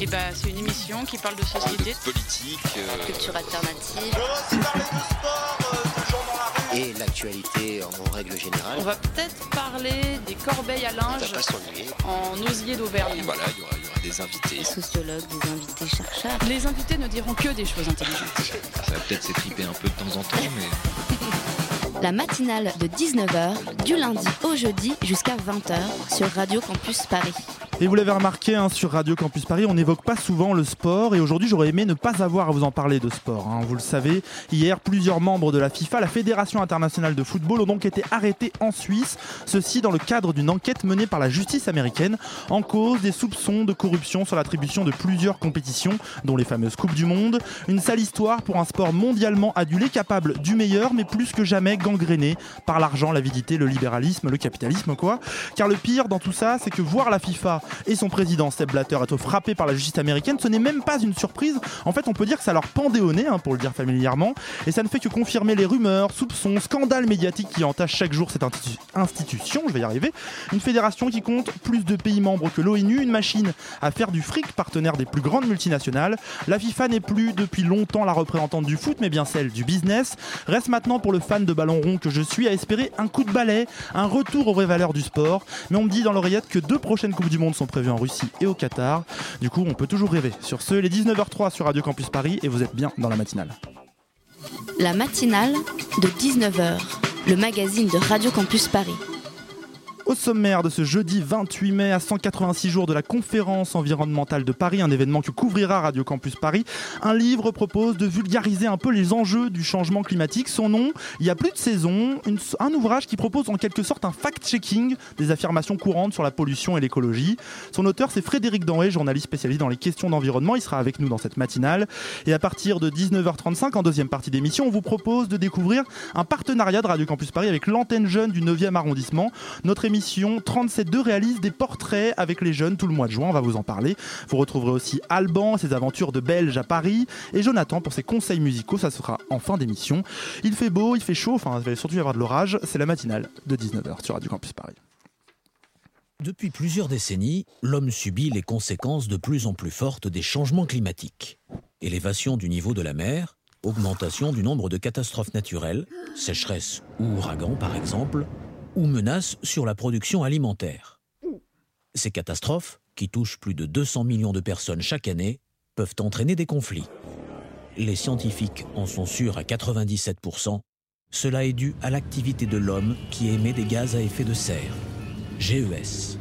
Et bah, c'est une émission qui parle de société, politique, euh, culture alternative. Et l'actualité en règle générale. On va peut-être parler des corbeilles à linge en osier d'Auvergne. voilà, il y aura, il y aura des invités. Sociologues, des invités chercheurs. Les invités ne diront que des choses intelligentes. Ça va peut-être s'étriper un peu de temps en temps, mais La matinale de 19h, du lundi au jeudi jusqu'à 20h sur Radio Campus Paris. Et vous l'avez remarqué, hein, sur Radio Campus Paris, on n'évoque pas souvent le sport. Et aujourd'hui, j'aurais aimé ne pas avoir à vous en parler de sport. hein. Vous le savez, hier, plusieurs membres de la FIFA, la Fédération internationale de football, ont donc été arrêtés en Suisse. Ceci dans le cadre d'une enquête menée par la justice américaine en cause des soupçons de corruption sur l'attribution de plusieurs compétitions, dont les fameuses Coupes du Monde. Une sale histoire pour un sport mondialement adulé, capable du meilleur, mais plus que jamais gangréné par l'argent, l'avidité, le libéralisme, le capitalisme, quoi. Car le pire dans tout ça, c'est que voir la FIFA et son président Sepp Blatter être frappés par la justice américaine, ce n'est même pas une surprise. En fait, on peut dire que ça leur pendait au nez, pour le dire familièrement, et ça ne fait que confirmer les rumeurs, soupçons, scandales médiatiques qui entachent chaque jour cette institu- institution, je vais y arriver. Une fédération qui compte plus de pays membres que l'ONU, une machine à faire du fric, partenaire des plus grandes multinationales. La FIFA n'est plus depuis longtemps la représentante du foot, mais bien celle du business. Reste maintenant pour le fan de ballon rond que je suis à espérer un coup de balai, un retour aux vraies valeurs du sport. Mais on me dit dans l'oreillette que deux prochaines Coupes du Monde sont prévues en Russie et au Qatar. Du coup, on peut toujours rêver. Sur ce, les 19h03 sur Radio Campus Paris et vous êtes bien dans la matinale. La matinale de 19h, le magazine de Radio Campus Paris. Au sommaire de ce jeudi 28 mai, à 186 jours de la conférence environnementale de Paris, un événement que couvrira Radio Campus Paris, un livre propose de vulgariser un peu les enjeux du changement climatique. Son nom, Il y a plus de saison, un ouvrage qui propose en quelque sorte un fact-checking des affirmations courantes sur la pollution et l'écologie. Son auteur, c'est Frédéric Danhé, journaliste spécialisé dans les questions d'environnement. Il sera avec nous dans cette matinale. Et à partir de 19h35, en deuxième partie d'émission, on vous propose de découvrir un partenariat de Radio Campus Paris avec l'antenne jeune du 9e arrondissement. Notre émission 37.2 réalise des portraits avec les jeunes tout le mois de juin, on va vous en parler. Vous retrouverez aussi Alban, ses aventures de Belge à Paris, et Jonathan pour ses conseils musicaux, ça sera en fin d'émission. Il fait beau, il fait chaud, enfin il va surtout y avoir de l'orage, c'est la matinale de 19h sur Radio Campus Paris. Depuis plusieurs décennies, l'homme subit les conséquences de plus en plus fortes des changements climatiques. Élévation du niveau de la mer, augmentation du nombre de catastrophes naturelles, sécheresse ou ouragans par exemple, ou menaces sur la production alimentaire. Ces catastrophes, qui touchent plus de 200 millions de personnes chaque année, peuvent entraîner des conflits. Les scientifiques en sont sûrs à 97%. Cela est dû à l'activité de l'homme qui émet des gaz à effet de serre. GES.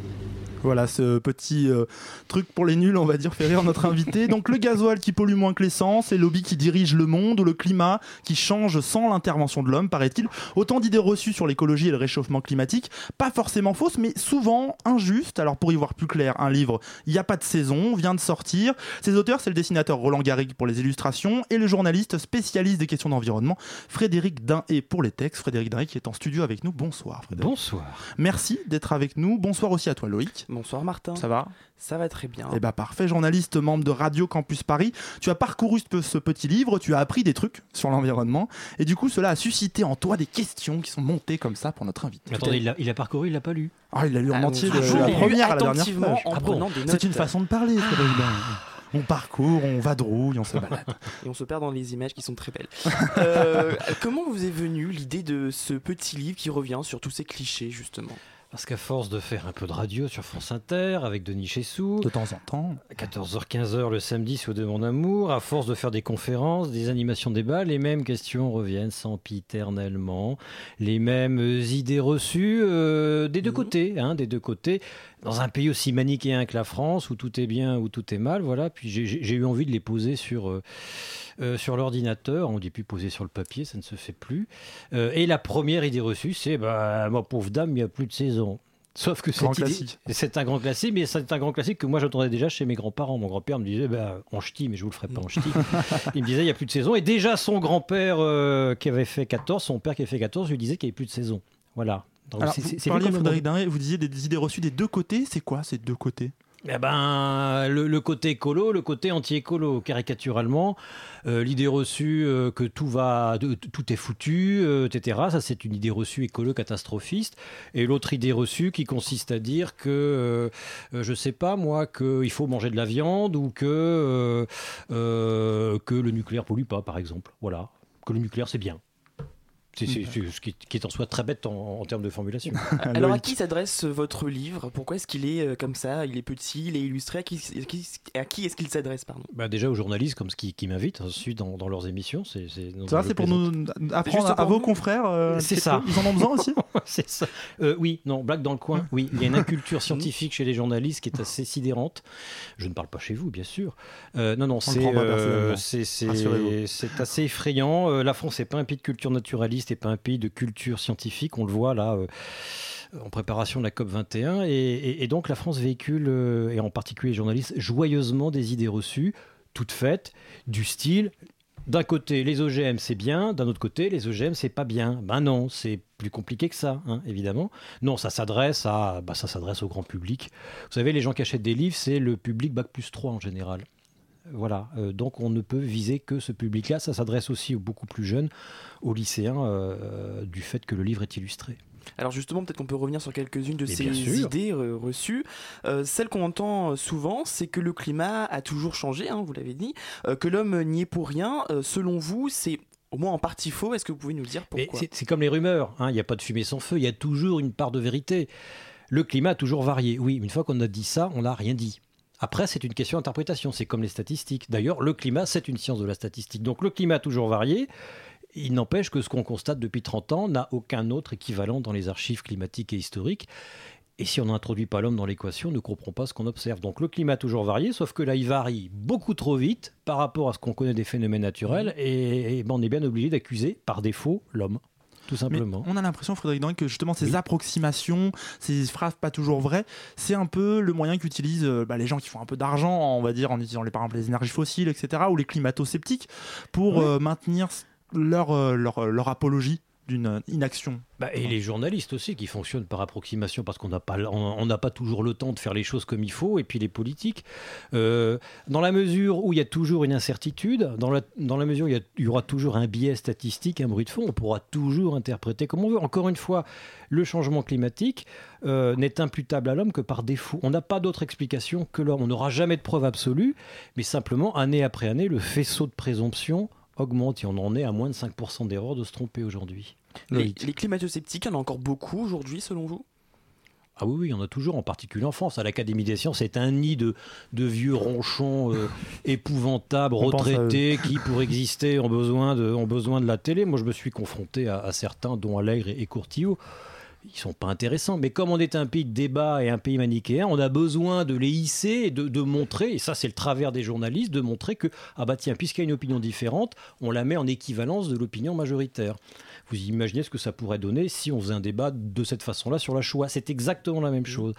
Voilà ce petit euh, truc pour les nuls, on va dire, fait rire notre invité. Donc le gasoil qui pollue moins que l'essence, les lobbies qui dirigent le monde, ou le climat qui change sans l'intervention de l'homme, paraît-il. Autant d'idées reçues sur l'écologie et le réchauffement climatique, pas forcément fausses, mais souvent injustes. Alors pour y voir plus clair, un livre, Il n'y a pas de saison, vient de sortir. Ses auteurs, c'est le dessinateur Roland Garrigue pour les illustrations et le journaliste spécialiste des questions d'environnement, Frédéric Dain-et pour les textes. Frédéric Dain qui est en studio avec nous. Bonsoir Frédéric. Bonsoir. Merci d'être avec nous. Bonsoir aussi à toi Loïc. Bonsoir Martin. Ça va Ça va très bien. Eh bah parfait, journaliste, membre de Radio Campus Paris. Tu as parcouru ce, petit livre, tu as appris des trucs sur l'environnement, et du coup cela a suscité en toi des questions qui sont montées comme ça pour notre invité. Attendez, il a, il a parcouru, il l'a pas lu. Ah, il a lu en Ah, entier de je la l'ai lu première à la dernière page. Ah bon C'est une façon de parler, Dain. On parcourt, on vadrouille, on se balade. Et on se perd dans les images qui sont très belles. Euh, comment vous est venue l'idée de ce petit livre qui revient sur tous ces clichés justement? Parce qu'à force de faire un peu de radio sur France Inter avec Denis Chessou, De temps en temps. à 14h-15h le samedi sur De Mon Amour, à force de faire des conférences, des animations débats, les mêmes questions reviennent sempiternellement, les mêmes idées reçues euh, des deux Mhm. côtés, hein, des deux côtés. Dans un pays aussi manichéen que la France, où tout est bien, où tout est mal, voilà. Puis j'ai- eu envie de les poser sur, euh, euh, sur l'ordinateur. On dit plus poser sur le papier, ça ne se fait plus. Euh, et la première idée reçue, c'est bah, ma pauvre dame, il n'y a plus de saison. Sauf que c'est un grand classique, mais c'est un grand classique que moi j'entendais déjà chez mes grands-parents. Mon grand-père me disait bah, en ch'ti, mais je vous le ferai pas en ch'ti. il me disait il n'y a plus de saison. Et déjà son grand-père euh, qui avait fait 14, son père qui avait fait 14, lui disait qu'il n'y avait plus de saison. Voilà. Donc, Alors, c'est- vous parliez, Frédéric Dain, vous disiez des, des idées reçues des deux côtés, c'est quoi ces deux côtés? Eh ben, le, le côté écolo, le côté anti-écolo, caricaturalement, euh, l'idée reçue euh, que tout va, de- tout est foutu, euh, etc. Ça, c'est une idée reçue écolo-catastrophiste. Et l'autre idée reçue qui consiste à dire que, je sais pas moi, qu'il faut manger de la viande ou que euh, euh, que le nucléaire pollue pas, par exemple. Voilà, que le nucléaire c'est bien. C'est c'est- c'est ce qui, qui est en soi très bête en, en termes de formulation. Alors à qui s'adresse votre livre? Pourquoi est-ce qu'il est euh, comme ça? Il est petit, il est illustré. À qui, à qui- à qui est-ce qu'il s'adresse pardon? Bah déjà aux journalistes comme ce qui, qui m'invitent ensuite dans, dans leurs émissions. C'est Ça, c'est pour nous apprendre à, vos confrères. euh, C'est ça. Ils en ont besoin aussi? C'est ça. Euh, oui, non, blague dans le coin. Oui, il y a une inculture scientifique chez les journalistes qui est assez sidérante. Je ne parle pas chez vous, bien sûr. Euh, non, non, c'est euh, c'est- c'est- Rassurez-vous. c'est assez effrayant. Euh, la France n'est pas un pays de culture naturaliste et pas un pays de culture scientifique. On le voit là. euh, en préparation de la COP 21 et, donc la France véhicule euh, et en particulier les journalistes joyeusement des idées reçues toutes faites du style d'un côté, les OGM c'est bien, d'un autre côté, les OGM c'est pas bien. Ben non, c'est plus compliqué que ça, hein, évidemment. Non, ça s'adresse à, bah, ça s'adresse au grand public. Vous savez, les gens qui achètent des livres, c'est le public bac plus 3 en général. Voilà, euh, donc on ne peut viser que ce public-là. Ça s'adresse aussi aux beaucoup plus jeunes, aux lycéens, euh, du fait que le livre est illustré. Alors justement, peut-être qu'on peut revenir sur quelques-unes de Mais ces idées reçues. Euh, celle qu'on entend euh, souvent, c'est que le climat a toujours changé, hein, vous l'avez dit, que l'homme n'y est pour rien. Selon vous, c'est au moins en partie faux. Est-ce que vous pouvez nous dire pourquoi? c'est- comme les rumeurs, hein, il n'y a pas de fumée sans feu, il y a toujours une part de vérité. Le climat a toujours varié. Oui, mais une fois qu'on a dit ça, on n'a rien dit. Après, c'est une question d'interprétation, c'est comme les statistiques. D'ailleurs, le climat, c'est une science de la statistique. Donc le climat a toujours varié. Il n'empêche que ce qu'on constate depuis 30 ans n'a aucun autre équivalent dans les archives climatiques et historiques. Et si on n'introduit pas l'homme dans l'équation, on ne comprend pas ce qu'on observe. Donc le climat a toujours varié, sauf que là, il varie beaucoup trop vite par rapport à ce qu'on connaît des phénomènes naturels. Et, et ben, on est bien obligé d'accuser par défaut l'homme, tout Mais simplement. on a l'impression, Frédéric Dain, que justement ces Oui. approximations, ces phrases pas toujours vraies, c'est un peu le moyen qu'utilisent euh, bah, les gens qui font un peu d'argent, on va dire, en utilisant les, par exemple les énergies fossiles, etc., ou les climato-sceptiques, pour Oui. euh, maintenir leur, euh, leur, leur apologie d'une inaction. Bah, et les journalistes aussi qui fonctionnent par approximation parce qu'on n'a pas, on n'a pas toujours le temps de faire les choses comme il faut, et puis les politiques. Euh, dans la mesure où il y a toujours une incertitude, dans la, dans la mesure où il y, a- il y aura toujours un biais statistique, un bruit de fond, on pourra toujours interpréter comme on veut. Encore une fois, le changement climatique euh, n'est imputable à l'homme que par défaut. On n'a pas d'autre explication que l'homme. On n'aura jamais de preuve absolue, mais simplement, année après année, le faisceau de présomption augmente et on en est à moins de 5% d'erreur de se tromper aujourd'hui. Les, les climato-sceptiques, il y en a encore beaucoup aujourd'hui, selon vous? Ah oui, oui, il y en a toujours, en particulier en France. À l'Académie des sciences, c'est un nid de, de vieux ronchons euh, épouvantables, On retraités, qui, pour exister, ont besoin de, ont besoin de la télé. Moi, je me suis confronté à, à certains, dont Allègre et, et Courtillot. Ils sont pas intéressants. Mais comme on est un pays de débat et un pays manichéen, on a besoin de les hisser et de, de montrer, et ça c'est le travers des journalistes, de montrer que, ah bah tiens, puisqu'il y a une opinion différente, on la met en équivalence de l'opinion majoritaire. Vous imaginez ce que ça pourrait donner si on faisait un débat de cette façon-là sur la Shoah. C'est exactement la même chose.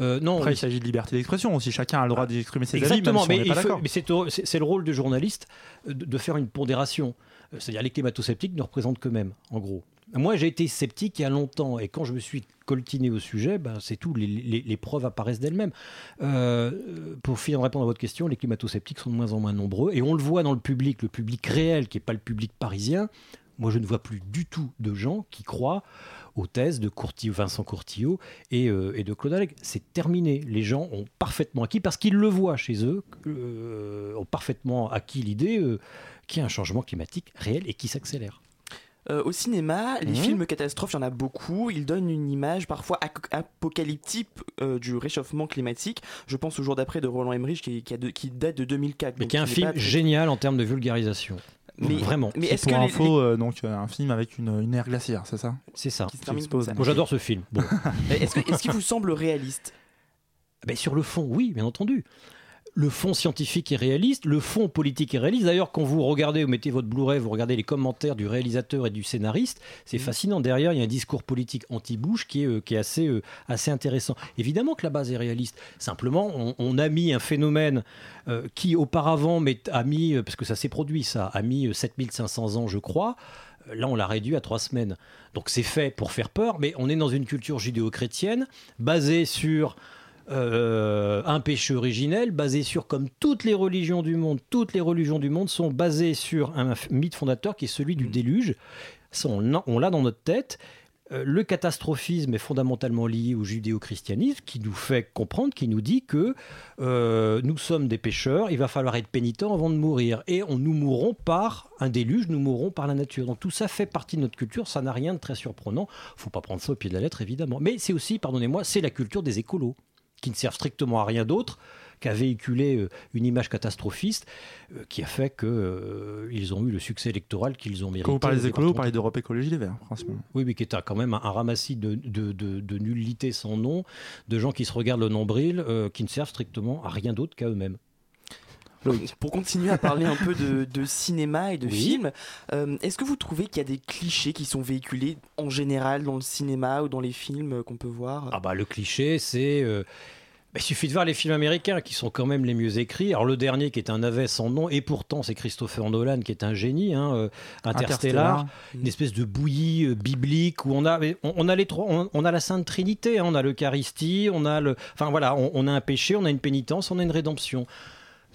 Euh, non, Après, il s'agit de liberté d'expression aussi, chacun a le droit d'exprimer ses Exactement, avis, même on mais, c'est le rôle du journaliste de, de faire une pondération. Euh, C'est-à-dire les climato-sceptiques ne représentent qu'eux-mêmes, en gros. Moi, j'ai été sceptique il y a longtemps, et quand je me suis coltiné au sujet, ben, c'est tout, les, preuves apparaissent d'elles-mêmes. Euh, pour finir de répondre à votre question, les climato-sceptiques sont de moins en moins nombreux, et on le voit dans le public, le public réel, qui n'est pas le public parisien. Moi, je ne vois plus du tout de gens qui croient aux thèses de Vincent Courtillot et, euh, et de Claude Allègre. C'est terminé. Les gens ont parfaitement acquis, parce qu'ils le voient chez eux, euh, ont parfaitement acquis l'idée qu'il y a un changement climatique réel et qui s'accélère. Euh, au cinéma, les Mhm. films catastrophes, il y en a beaucoup. Ils donnent une image parfois apocalyptique euh, du réchauffement climatique. Je pense au jour d'après de Roland Emmerich qui, qui a de- qui date de 2004. Mais donc qui est un film pas génial en termes de vulgarisation. Mais- Vraiment, Mais est-ce pour que les- info, euh, donc euh, un film avec une, une ère glaciaire, c'est ça? C'est ça. les- qui se terminent expose. comme ça. Moi, j'adore ce film. Bon. Est-ce que- est-ce qu'il vous semble réaliste? Ben, sur le fond, oui, bien entendu. Le fond scientifique est réaliste, le fond politique est réaliste. D'ailleurs, quand vous regardez, vous mettez votre Blu-ray, vous regardez les commentaires du réalisateur et du scénariste, c'est fascinant. Derrière, il y a un discours politique anti-Bush qui est, euh, qui est assez, euh, assez intéressant. Évidemment que la base est réaliste. Simplement, on, on a mis un phénomène euh, qui, auparavant, a mis, parce que ça s'est produit, ça, a mis euh, 7500 ans, je crois. Là, on l'a réduit à trois semaines. Donc, c'est fait pour faire peur, mais on est dans une culture judéo-chrétienne basée sur euh, un péché originel basé sur, comme toutes les religions du monde, toutes les religions du monde sont basées sur un mythe fondateur qui est celui du déluge. Ça, on l'a- on l'a dans notre tête. Euh, le catastrophisme est fondamentalement lié au judéo-christianisme qui nous fait comprendre, qui nous dit que euh, nous sommes des pécheurs, il va falloir être pénitents avant de mourir. Et on, nous mourrons par un déluge, nous mourrons par la nature. Donc tout ça fait partie de notre culture, ça n'a rien de très surprenant. faut pas prendre ça au pied de la lettre, évidemment. Mais c'est aussi, pardonnez-moi, c'est la culture des écolos, qui ne servent strictement à rien d'autre qu'à véhiculer euh, une image catastrophiste euh, qui a fait qu'ils ont eu le succès électoral qu'ils ont mérité. Quand vous parlez des écolos, vous parlez d'Europe Écologie Les Verts, principalement. Oui, mais qui est quand même un, un ramassis de, de, de, de nullités sans nom, de gens qui se regardent le nombril, euh, qui ne servent strictement à rien d'autre qu'à eux-mêmes. Pour continuer à parler un peu de, de cinéma et de Oui. films, euh, est-ce que vous trouvez qu'il y a des clichés qui sont véhiculés en général dans le cinéma ou dans les films euh, qu'on peut voir? Ah bah le cliché, c'est... euh, bah, il suffit de voir les films américains qui sont quand même les mieux écrits. Alors le dernier qui est un navet sans nom, et pourtant c'est Christopher Nolan qui est un génie, hein, euh, Interstellar, une espèce de bouillie euh, biblique où on a, on, on a les trois, on, on a la Sainte Trinité, hein, on a l'Eucharistie, on a le, enfin voilà, on, on a un péché, on a une pénitence, on a une rédemption.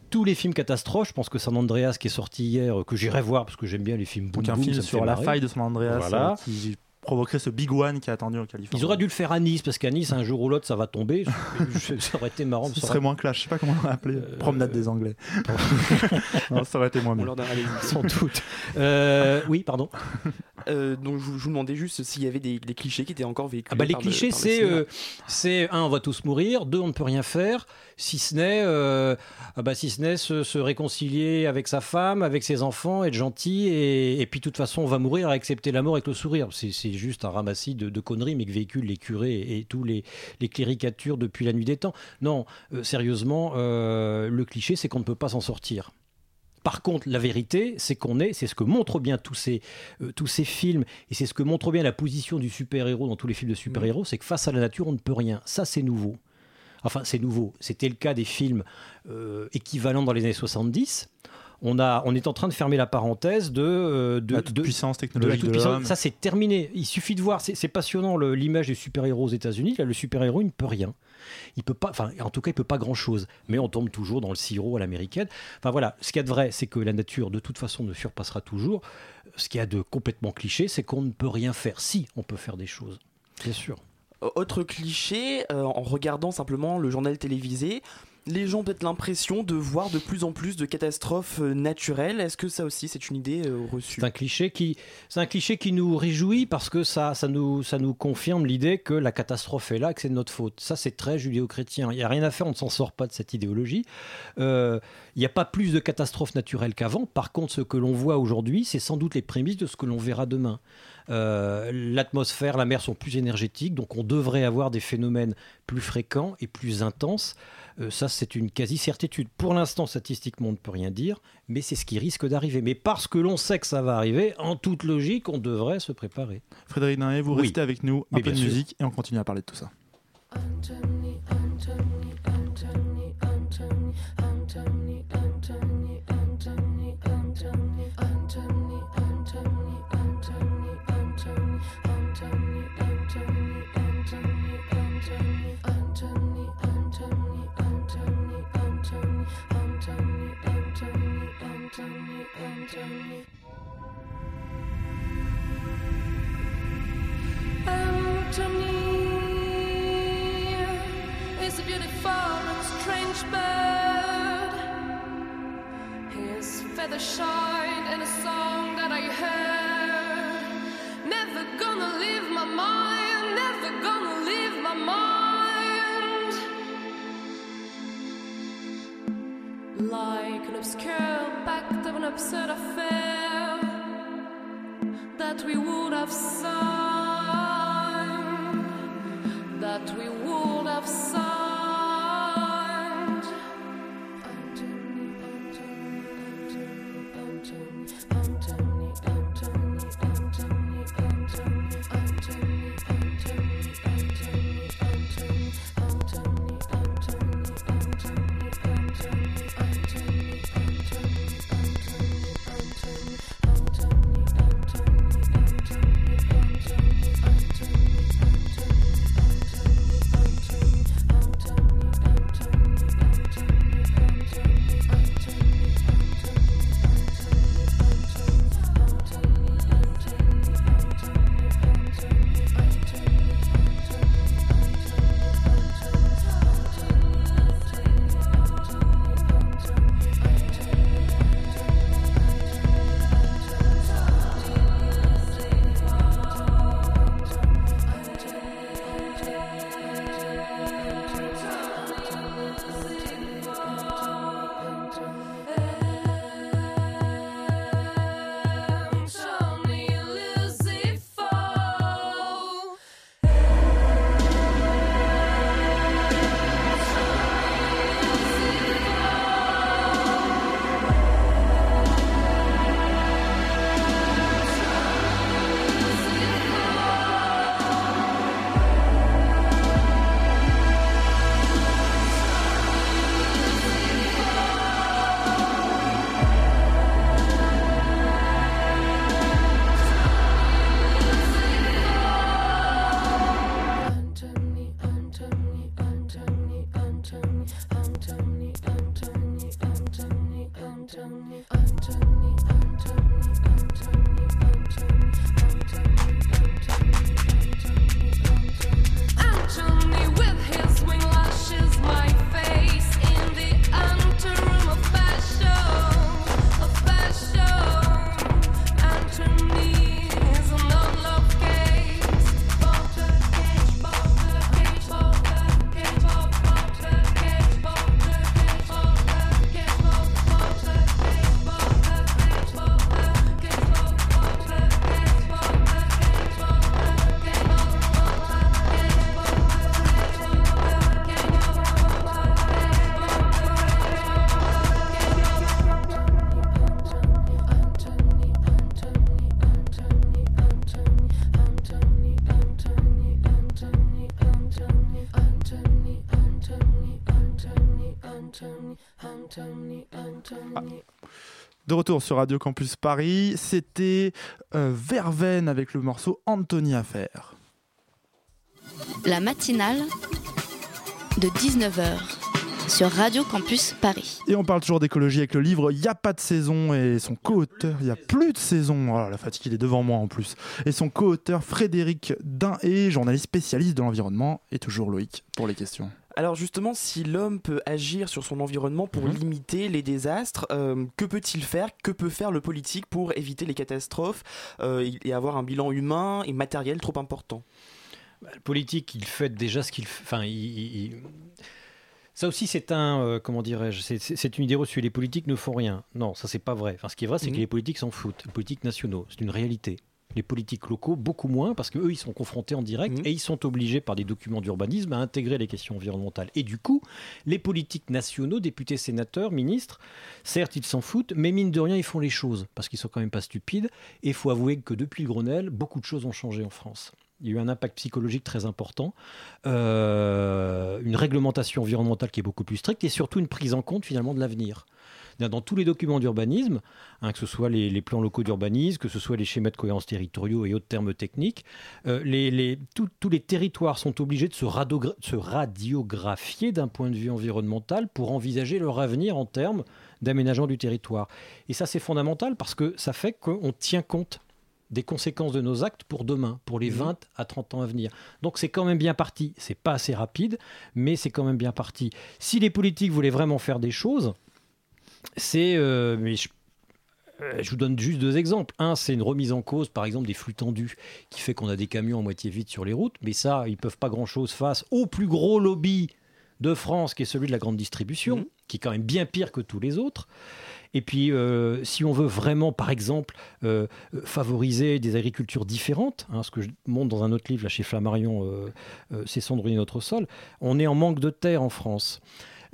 Tous les films catastrophes, je pense que San Andreas qui est sorti hier, euh, que j'irai voir parce que j'aime bien les films un boom, film sur la marrer. faille de San Andreas Voilà. euh, qui provoquerait ce big one qui est attendu en Californie. Ils auraient dû le faire à Nice parce qu'à Nice un jour ou l'autre ça va tomber. Ça aurait été marrant. Ce ça serait aurait- moins clash, je sais pas comment on l'a appelé. Euh, Promenade des Anglais. Non, ça aurait été moins bien. Sans doute. Euh, oui, pardon. Euh, donc je vous, je vous demandais juste s'il y avait des, des clichés qui étaient encore véhiculés. Ah bah, les par clichés, le c'est, euh, c'est un, on va tous mourir, deux, on ne peut rien faire, si ce n'est, ah bah, si ce n'est se, se réconcilier avec sa femme, avec ses enfants, être gentil, et, et puis de toute façon, on va mourir, accepter la mort avec le sourire. C'est juste un ramassis de, conneries, mais que véhiculent les curés et, tous les, cléricatures depuis la nuit des temps. Non, euh, sérieusement, euh, le cliché, c'est qu'on ne peut pas s'en sortir. Par contre, la vérité, c'est qu'on est, c'est ce que montrent bien tous ces, euh, tous ces films, et c'est ce que montre bien la position du super-héros dans tous les films de super-héros, c'est que face à la nature, on ne peut rien. Ça, c'est nouveau. Enfin, c'est nouveau. C'était le cas des films équivalents dans les années 70. On, a, on est en train de fermer la parenthèse de, euh, de, La toute de- puissance de la technologique de, toute-puissance. l'homme. Ça, c'est terminé. Il suffit de voir. C'est passionnant le- l'image des super-héros aux États-Unis. Là, le super-héros, il ne peut rien. Il peut pas. Enfin, en tout cas, il peut pas grand-chose. Mais on tombe toujours dans le sirop à l'américaine. Enfin voilà. Ce qu'il y a de vrai, c'est que la nature, de toute façon, ne surpassera toujours. Ce qu'il y a de complètement cliché, c'est qu'on ne peut rien faire. Si, on peut faire des choses. Bien sûr. Autre cliché, euh, en regardant simplement le journal télévisé, les gens ont peut-être l'impression de voir de plus en plus de catastrophes euh, naturelles. Est-ce que ça aussi c'est une idée euh, reçue? C'est un cliché qui, c'est un cliché qui nous réjouit parce que ça, ça nous, ça nous confirme l'idée que la catastrophe est là, que c'est de notre faute. Ça, c'est très judéo-chrétien. Il n'y a rien à faire, on ne s'en sort pas de cette idéologie. Euh, il n'y a pas plus de catastrophes naturelles qu'avant. Par contre, ce que l'on voit aujourd'hui, c'est sans doute les prémices de ce que l'on verra demain. L'atmosphère, la mer sont plus énergétiques, donc on devrait avoir des phénomènes plus fréquents et plus intenses. Euh, ça, c'est une quasi-certitude. Pour l'instant, statistiquement, on ne peut rien dire, mais c'est ce qui risque d'arriver. Mais parce que l'on sait que ça va arriver, en toute logique, on devrait se préparer. Frédéric Naé, vous Oui. restez avec nous, un Mais peu de sûr. musique et on continue à parler de tout ça. Anthony is a beautiful and strange bird. His feathers shine in a song that I heard. Like an obscure pact of an absurd affair that we would have signed, that we would have signed. Retour sur Radio Campus Paris, c'était euh, Verveine avec le morceau Anthony à faire. La matinale de 19h sur Radio Campus Paris. Et on parle toujours d'écologie avec le livre Il n'y a pas de saison et son co-auteur, il n'y a plus de saison, oh la fatigue il est devant moi en plus, et son co-auteur Frédéric Dain journaliste spécialiste de l'environnement, et toujours Loïc pour les questions. Alors justement, si l'homme peut agir sur son environnement pour Mhm. limiter les désastres, euh, que peut-il faire? Que peut faire le politique pour éviter les catastrophes euh, et avoir un bilan humain et matériel trop important? Bah, le politique, il fait déjà ce qu'il fait. Enfin, il- il- il- Ça aussi, c'est un. euh, comment dirais-je c'est- une idée reçue. Les politiques ne font rien. Non, ça, c'est pas vrai. Enfin, ce qui est vrai, c'est Mhm. que les politiques s'en foutent. Les politiques nationaux, c'est une réalité. Les politiques locaux, beaucoup moins, parce qu'eux, ils sont confrontés en direct Mhm. et ils sont obligés par des documents d'urbanisme à intégrer les questions environnementales. Et du coup, les politiques nationaux, députés, sénateurs, ministres, certes, ils s'en foutent, mais mine de rien, ils font les choses, parce qu'ils sont quand même pas stupides. Et il faut avouer que depuis le Grenelle, beaucoup de choses ont changé en France. Il y a eu un impact psychologique très important, euh, une réglementation environnementale qui est beaucoup plus stricte et surtout une prise en compte finalement de l'avenir. Dans tous les documents d'urbanisme, hein, que ce soit les, les plans locaux d'urbanisme, que ce soit les schémas de cohérence territoriaux et autres termes techniques, euh, les- les- tous- tous les territoires sont obligés de se, se radiographier d'un point de vue environnemental pour envisager leur avenir en termes d'aménagement du territoire. Et ça, c'est fondamental parce que ça fait qu'on tient compte des conséquences de nos actes pour demain, pour les Mhm. 20 à 30 ans à venir. Donc c'est quand même bien parti. C'est pas assez rapide, mais c'est quand même bien parti. Si les politiques voulaient vraiment faire des choses, c'est... euh, mais je, euh, je vous donne juste deux exemples. Un, c'est une remise en cause, par exemple, des flux tendus, qui fait qu'on a des camions à moitié vides sur les routes, mais ça, ils peuvent pas grand-chose face au plus gros lobby de France, qui est celui de la grande distribution, Mhm. qui est quand même bien pire que tous les autres. Et puis, euh, si on veut vraiment, par exemple, euh, favoriser des agricultures différentes, hein, ce que je montre dans un autre livre, là, chez Flammarion, euh, C'est cendrier notre sol, on est en manque de terre en France.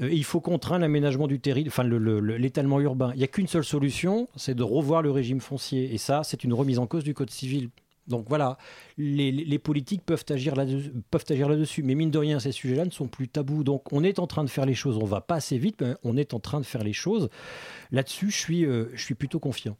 Euh, il faut contraindre l'aménagement du territoire, enfin le- le- le- l'étalement urbain. Il n'y a qu'une seule solution, c'est de revoir le régime foncier. Et ça, c'est une remise en cause du Code civil. Donc voilà, les, politiques peuvent agir là-dessus, mais mine de rien, ces sujets-là ne sont plus tabous. Donc on est en train de faire les choses. On va pas assez vite, mais on est en train de faire les choses. Là-dessus, je euh, je suis plutôt confiant.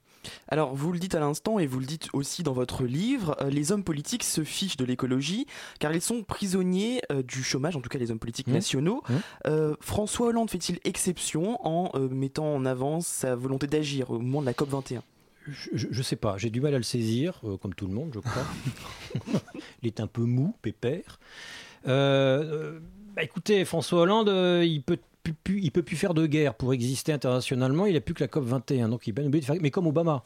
Alors, vous le dites à l'instant et vous le dites aussi dans votre livre, euh, les hommes politiques se fichent de l'écologie car ils sont prisonniers euh, du chômage, en tout cas les hommes politiques Mmh. nationaux. Mmh. Euh, François Hollande fait-il exception en euh, mettant en avant sa volonté d'agir au moment de la COP21 Je, je, je sais pas, j'ai du mal à le saisir, comme tout le monde, je crois. il est un peu mou, pépère. Euh, bah, écoutez, François Hollande, euh, il peut plus, plus- il peut plus faire de guerre pour exister internationalement. Il a plus que la COP 21, donc il est bien obligé de faire. Mais comme Obama,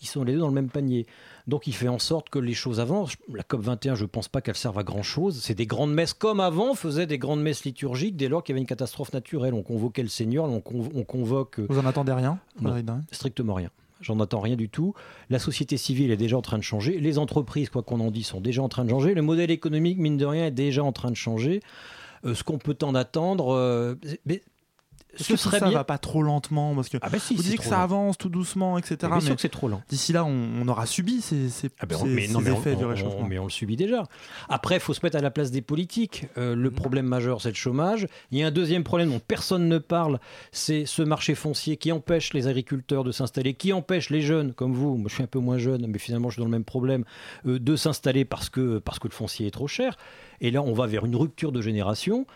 ils sont les deux dans le même panier. Donc il fait en sorte que les choses avancent. La COP 21, je pense pas qu'elle serve à grand chose. C'est des grandes messes comme avant, on faisait des grandes messes liturgiques dès lors qu'il y avait une catastrophe naturelle. On convoquait le Seigneur, on, convo- on convoque. euh, Vous en attendez rien Non. Strictement rien. J'en attends rien du tout. La société civile est déjà en train de changer. Les entreprises, quoi qu'on en dise, sont déjà en train de changer. Le modèle économique, mine de rien, est déjà en train de changer. Euh, ce qu'on peut en attendre, euh, mais ce que serait ça bien. va pas trop lentement parce que Ah si, vous disiez que ça lent. avance tout doucement, etc. Mais bien sûr mais que c'est trop lent. d'ici là, on, on aura subi ces, ces, Ah ben, ces- mais non, ces mais on, effets du réchauffement. mais on le subit déjà. Après, il faut se mettre à la place des politiques. Euh, le problème majeur, c'est le chômage. Il y a un deuxième problème dont personne ne parle, c'est ce marché foncier qui empêche les agriculteurs de s'installer, qui empêche les jeunes, comme vous, moi je suis un peu moins jeune, mais finalement je suis dans le même problème, euh, de s'installer parce que, parce que le foncier est trop cher. Et là, on va vers une rupture de génération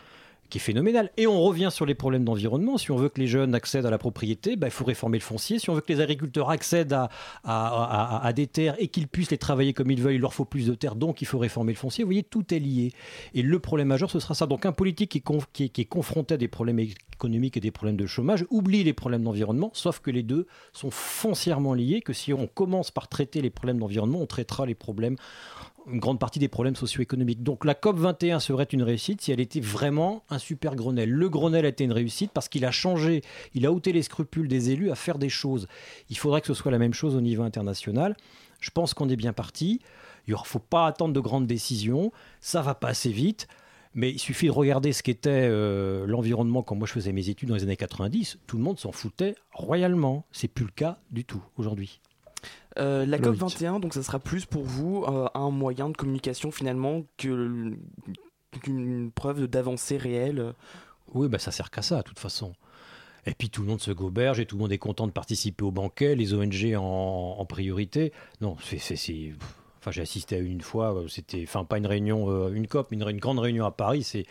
qui est phénoménale. Et on revient sur les problèmes d'environnement. Si on veut que les jeunes accèdent à la propriété, bah, il faut réformer le foncier. Si on veut que les agriculteurs accèdent à, des terres et qu'ils puissent les travailler comme ils veulent, il leur faut plus de terres, donc il faut réformer le foncier. Vous voyez, tout est lié. Et le problème majeur, ce sera ça. Donc un politique qui est- qui est confronté à des problèmes économiques et des problèmes de chômage oublie les problèmes d'environnement, sauf que les deux sont foncièrement liés, que si on commence par traiter les problèmes d'environnement, on traitera les problèmes une grande partie des problèmes socio-économiques. Donc la COP 21 serait une réussite si elle était vraiment un super Grenelle. Le Grenelle a été une réussite parce qu'il a changé, il a ôté les scrupules des élus à faire des choses. Il faudrait que ce soit la même chose au niveau international. Je pense qu'on est bien parti. Il ne faut pas attendre de grandes décisions. Ça va pas assez vite. Mais il suffit de regarder ce qu'était euh, l'environnement quand moi je faisais mes études dans les années 90. Tout le monde s'en foutait royalement. C'est plus le cas du tout aujourd'hui. Euh, la Loïc. COP21, donc ça sera plus pour vous euh, un moyen de communication finalement qu'une preuve d'avancée réelle. Oui, bah ça sert qu'à ça, de toute façon. Et puis tout le monde se goberge et tout le monde est content de participer au banquet, les ONG en, en priorité. Non, c'est. Enfin, j'ai assisté à une fois, euh, c'était. Enfin, pas une réunion, euh, une COP, mais une, une grande réunion à Paris, c'est.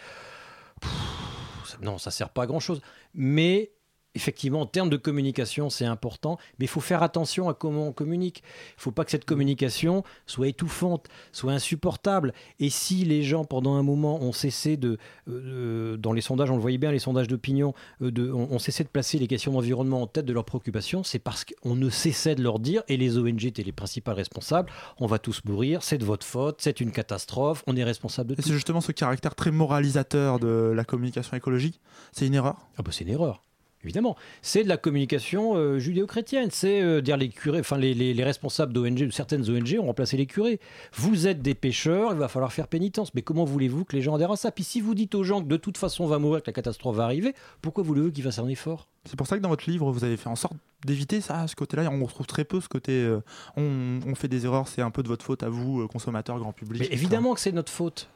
Non, ça sert pas à grand chose. Mais. Effectivement, en termes de communication, c'est important, mais il faut faire attention à comment on communique. Il ne faut pas que cette communication soit étouffante, soit insupportable. Et si les gens, pendant un moment, ont cessé de, euh, dans les sondages, on le voyait bien, les sondages d'opinion, euh, de, on, cessait de placer les questions d'environnement en tête de leurs préoccupations, c'est parce qu'on ne cessait de leur dire, et les ONG étaient les principales responsables, on va tous mourir, c'est de votre faute, c'est une catastrophe, on est responsable de Et tout. c'est justement ce caractère très moralisateur de la communication écologique. C'est une erreur? Ah bah c'est une erreur. Évidemment, c'est de la communication euh, judéo-chrétienne. C'est euh, dire les curés, enfin les, les- les responsables d'ONG, de certaines ONG ont remplacé les curés. Vous êtes des pêcheurs, il va falloir faire pénitence. Mais comment voulez-vous que les gens adhèrent à ça? Puis si vous dites aux gens que de toute façon on va mourir, que la catastrophe va arriver, pourquoi voulez-vous qu'ils fassent un effort? C'est pour ça que dans votre livre, vous avez fait en sorte d'éviter ça, ce côté-là. On retrouve très peu ce côté euh, on, on fait des erreurs, c'est un peu de votre faute à vous, consommateurs, grand public. Mais évidemment que c'est notre faute.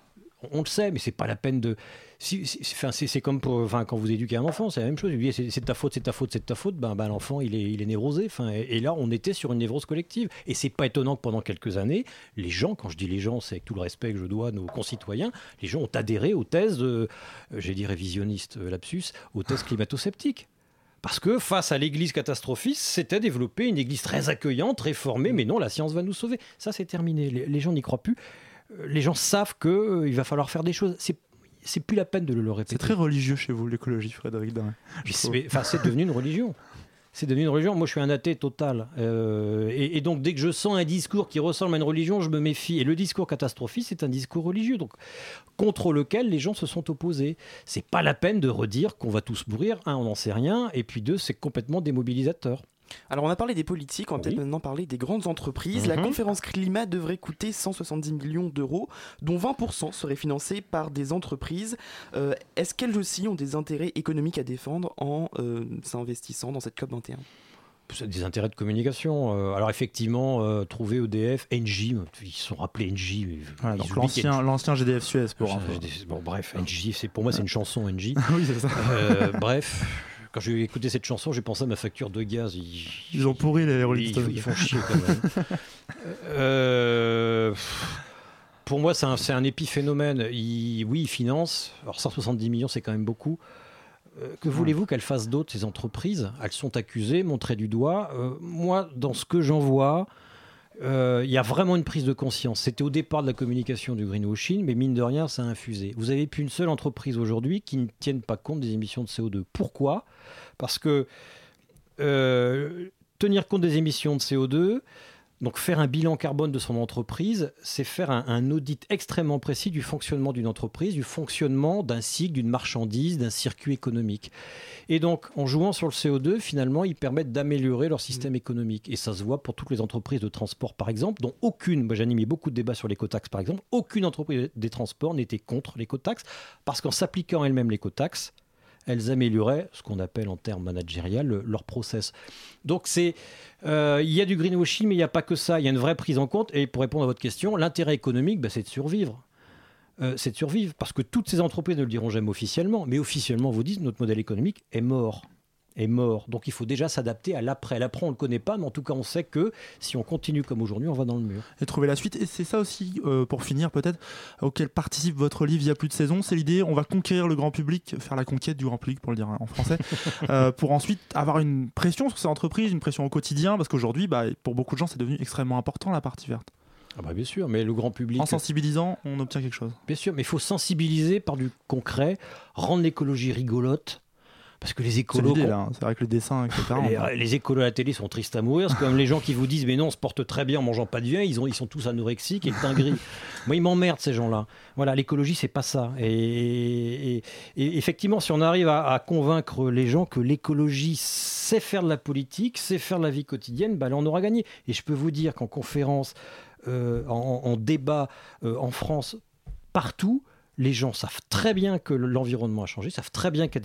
On le sait, mais c'est pas la peine de. si- si- enfin, c'est comme pour, enfin, quand vous éduquez un enfant, c'est la même chose. Vous lui dites, C'est de ta faute, c'est de ta faute, c'est de ta faute. Ben, ben, l'enfant, il est, il est névrosé. Enfin, et, et là, on était sur une névrose collective. Et c'est pas étonnant que pendant quelques années, les gens, quand je dis les gens, c'est avec tout le respect que je dois à nos concitoyens, les gens ont adhéré aux thèses, euh, j'ai dit révisionniste euh, lapsus, aux thèses climato-sceptiques. Parce que face à l'église catastrophiste, c'était développé une église très accueillante, réformée, mais non, la science va nous sauver. Ça, c'est terminé. Les, les gens n'y croient plus. Euh, Les gens savent qu'il va falloir faire des choses. C'est c'est plus la peine de le répéter. C'est très religieux chez vous, l'écologie, Frédéric Darin. Enfin, c'est devenu une religion. C'est devenu une religion. Moi, je suis un athée total. Euh, et, et donc, dès que je sens un discours qui ressemble à une religion, je me méfie. Et le discours catastrophiste, c'est un discours religieux, donc contre lequel les gens se sont opposés. C'est pas la peine de redire qu'on va tous mourir. Un, on n'en sait rien. Et puis deux, c'est complètement démobilisateur. Alors on a parlé des politiques, on va peut-être maintenant parler des grandes entreprises. La Mhm. conférence climat devrait coûter 170 millions d'euros, dont 20% seraient financés par des entreprises. Euh, Est-ce qu'elles aussi ont des intérêts économiques à défendre en euh, s'investissant dans cette COP 21 C'est des intérêts de communication. Euh, alors effectivement, euh, trouver EDF, Engie, ils se sont rappelés donc oublient l'ancien, GDF Suez pour j'ai des- Bon, bref, c'est pour moi c'est une chanson Engie. oui, c'est ça. Euh, bref, quand j'ai écouté cette chanson, j'ai pensé à ma facture de gaz. Ils, Ils ont pourri les Rolling ils, Stones. ils font chier quand même. Euh, pour moi, c'est un, épiphénomène. Oui, ils financent. Alors 170 millions, c'est quand même beaucoup. Euh, que voulez-vous qu'elles fassent d'autres, ces entreprises? Elles sont accusées, montrées du doigt. Euh, moi, dans ce que j'en vois, euh, il y a vraiment une prise de conscience. C'était au départ de la communication du greenwashing, mais mine de rien, ça a infusé. Vous avez plus une seule entreprise aujourd'hui qui ne tienne pas compte des émissions de CO2. Pourquoi? Parce que euh, tenir compte des émissions de CO2, donc faire un bilan carbone de son entreprise, c'est faire un, un audit extrêmement précis du fonctionnement d'une entreprise, du fonctionnement d'un cycle, d'une marchandise, d'un circuit économique. Et donc, en jouant sur le CO2, finalement, ils permettent d'améliorer leur système économique. Et ça se voit pour toutes les entreprises de transport, par exemple, dont aucune, moi j'ai animé beaucoup de débats sur l'écotaxe, par exemple, aucune entreprise des transports n'était contre l'écotaxe, parce qu'en s'appliquant elles-mêmes l'écotaxe, elles amélioraient ce qu'on appelle en termes managériels le- leur process. Donc c'est, euh, il y a du greenwashing, mais il n'y a pas que ça. Il y a une vraie prise en compte. Et pour répondre à votre question, l'intérêt économique, bah, c'est de survivre. Euh, c'est de survivre parce que toutes ces entreprises ne le diront jamais officiellement, mais officiellement vous disent notre modèle économique est mort. Est mort. Donc il faut déjà s'adapter à l'après. L'après, on ne le connaît pas, mais en tout cas, on sait que si on continue comme aujourd'hui, on va dans le mur. et trouver la suite. Et c'est ça aussi, euh, pour finir peut-être, auquel participe votre livre Il y a plus de saison. C'est l'idée, on va conquérir le grand public, faire la conquête du grand public, pour le dire en français, euh, pour ensuite avoir une pression sur ces entreprises, une pression au quotidien, parce qu'aujourd'hui, bah, pour beaucoup de gens, c'est devenu extrêmement important la partie verte. Ah bah bien sûr, mais le grand public. En sensibilisant, on obtient quelque chose. Bien sûr, mais il faut sensibiliser par du concret, rendre l'écologie rigolote. Parce que les écolos. hein. c'est vrai que le dessin, etc. Les, on- les écolos à la télé sont tristes à mourir. C'est comme les gens qui vous disent Mais non, on se porte très bien en mangeant pas de viande. Ils, ont, ils sont tous anorexiques et le teint gris. Moi, ils m'emmerdent ces gens-là. Voilà, l'écologie, c'est pas ça. Et, et- et effectivement, si on arrive à, à convaincre les gens que l'écologie, c'est faire de la politique, c'est faire de la vie quotidienne, bah, là, on aura gagné. Et je peux vous dire qu'en conférence, euh, en, en débat euh, en France, partout, les gens savent très bien que le- l'environnement a changé, savent très bien que,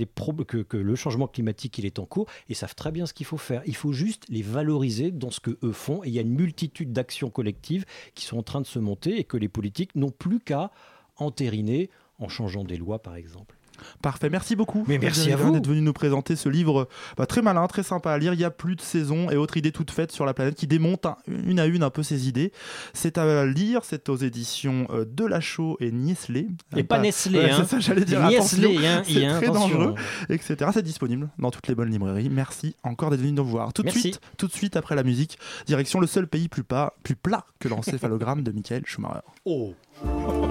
le changement climatique est en cours et savent très bien ce qu'il faut faire. Il faut juste les valoriser dans ce que eux font et il y a une multitude d'actions collectives qui sont en train de se monter et que les politiques n'ont plus qu'à entériner en changeant des lois par exemple. Parfait, merci beaucoup. Mais merci à vous. d'être venu nous présenter ce livre bah, très malin, très sympa à lire. Il y a plus de saisons et autres idées toutes faites sur la planète qui démontent un- une à une un peu ses idées. C'est à lire, c'est aux éditions euh, Delachaux et Niesley. Et pas Nestlé, Ouais, hein. C'est ça, j'allais dire. Niesley, hein, c'est très attention. dangereux, etc. C'est disponible dans toutes les bonnes librairies. Merci encore d'être venu nous voir. Tout de suite, tout de suite après la musique, direction le seul pays plus, pas, plus plat que l'encéphalogramme de Michael Schumacher. Oh.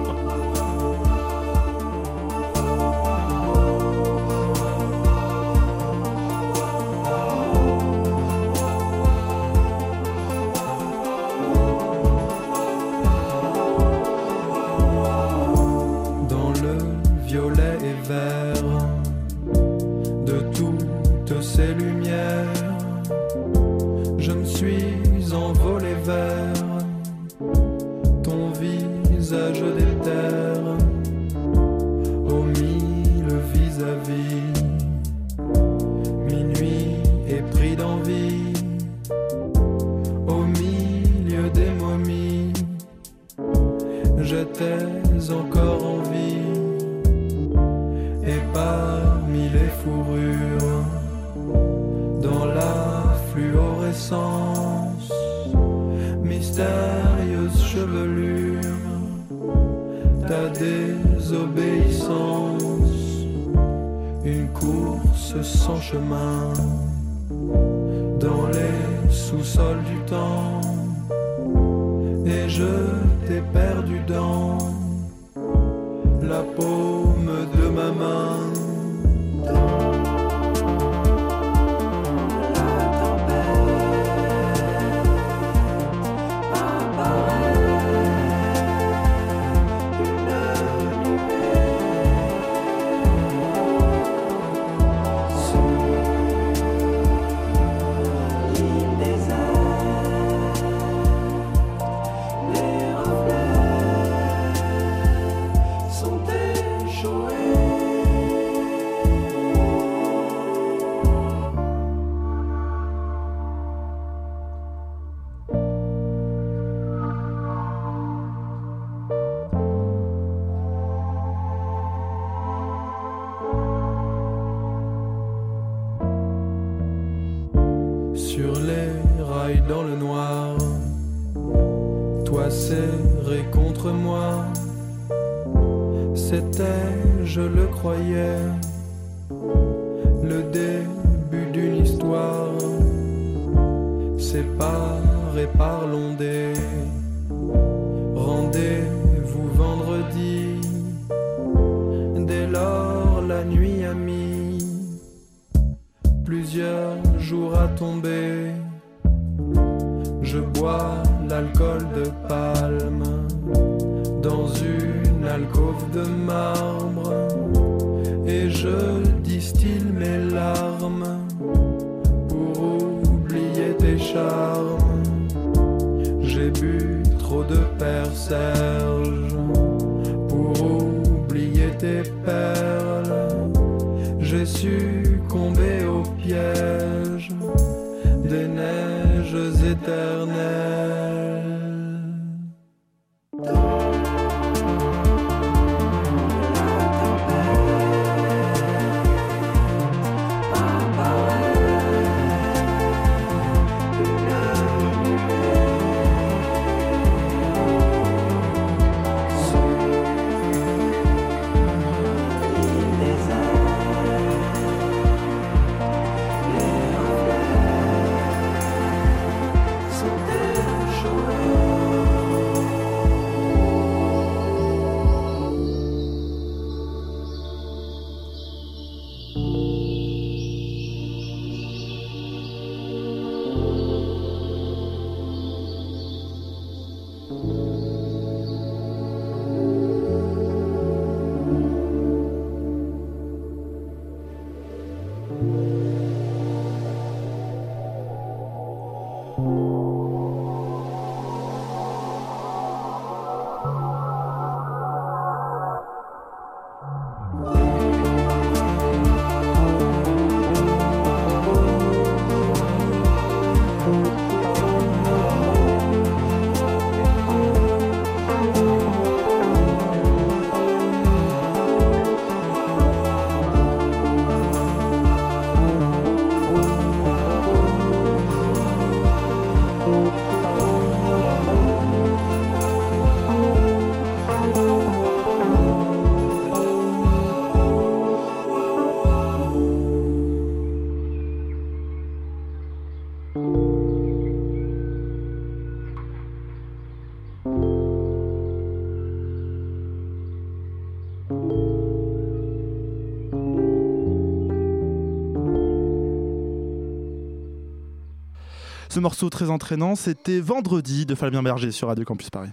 Ce morceau très entraînant, c'était Vendredi de Fabien Berger sur Radio Campus Paris.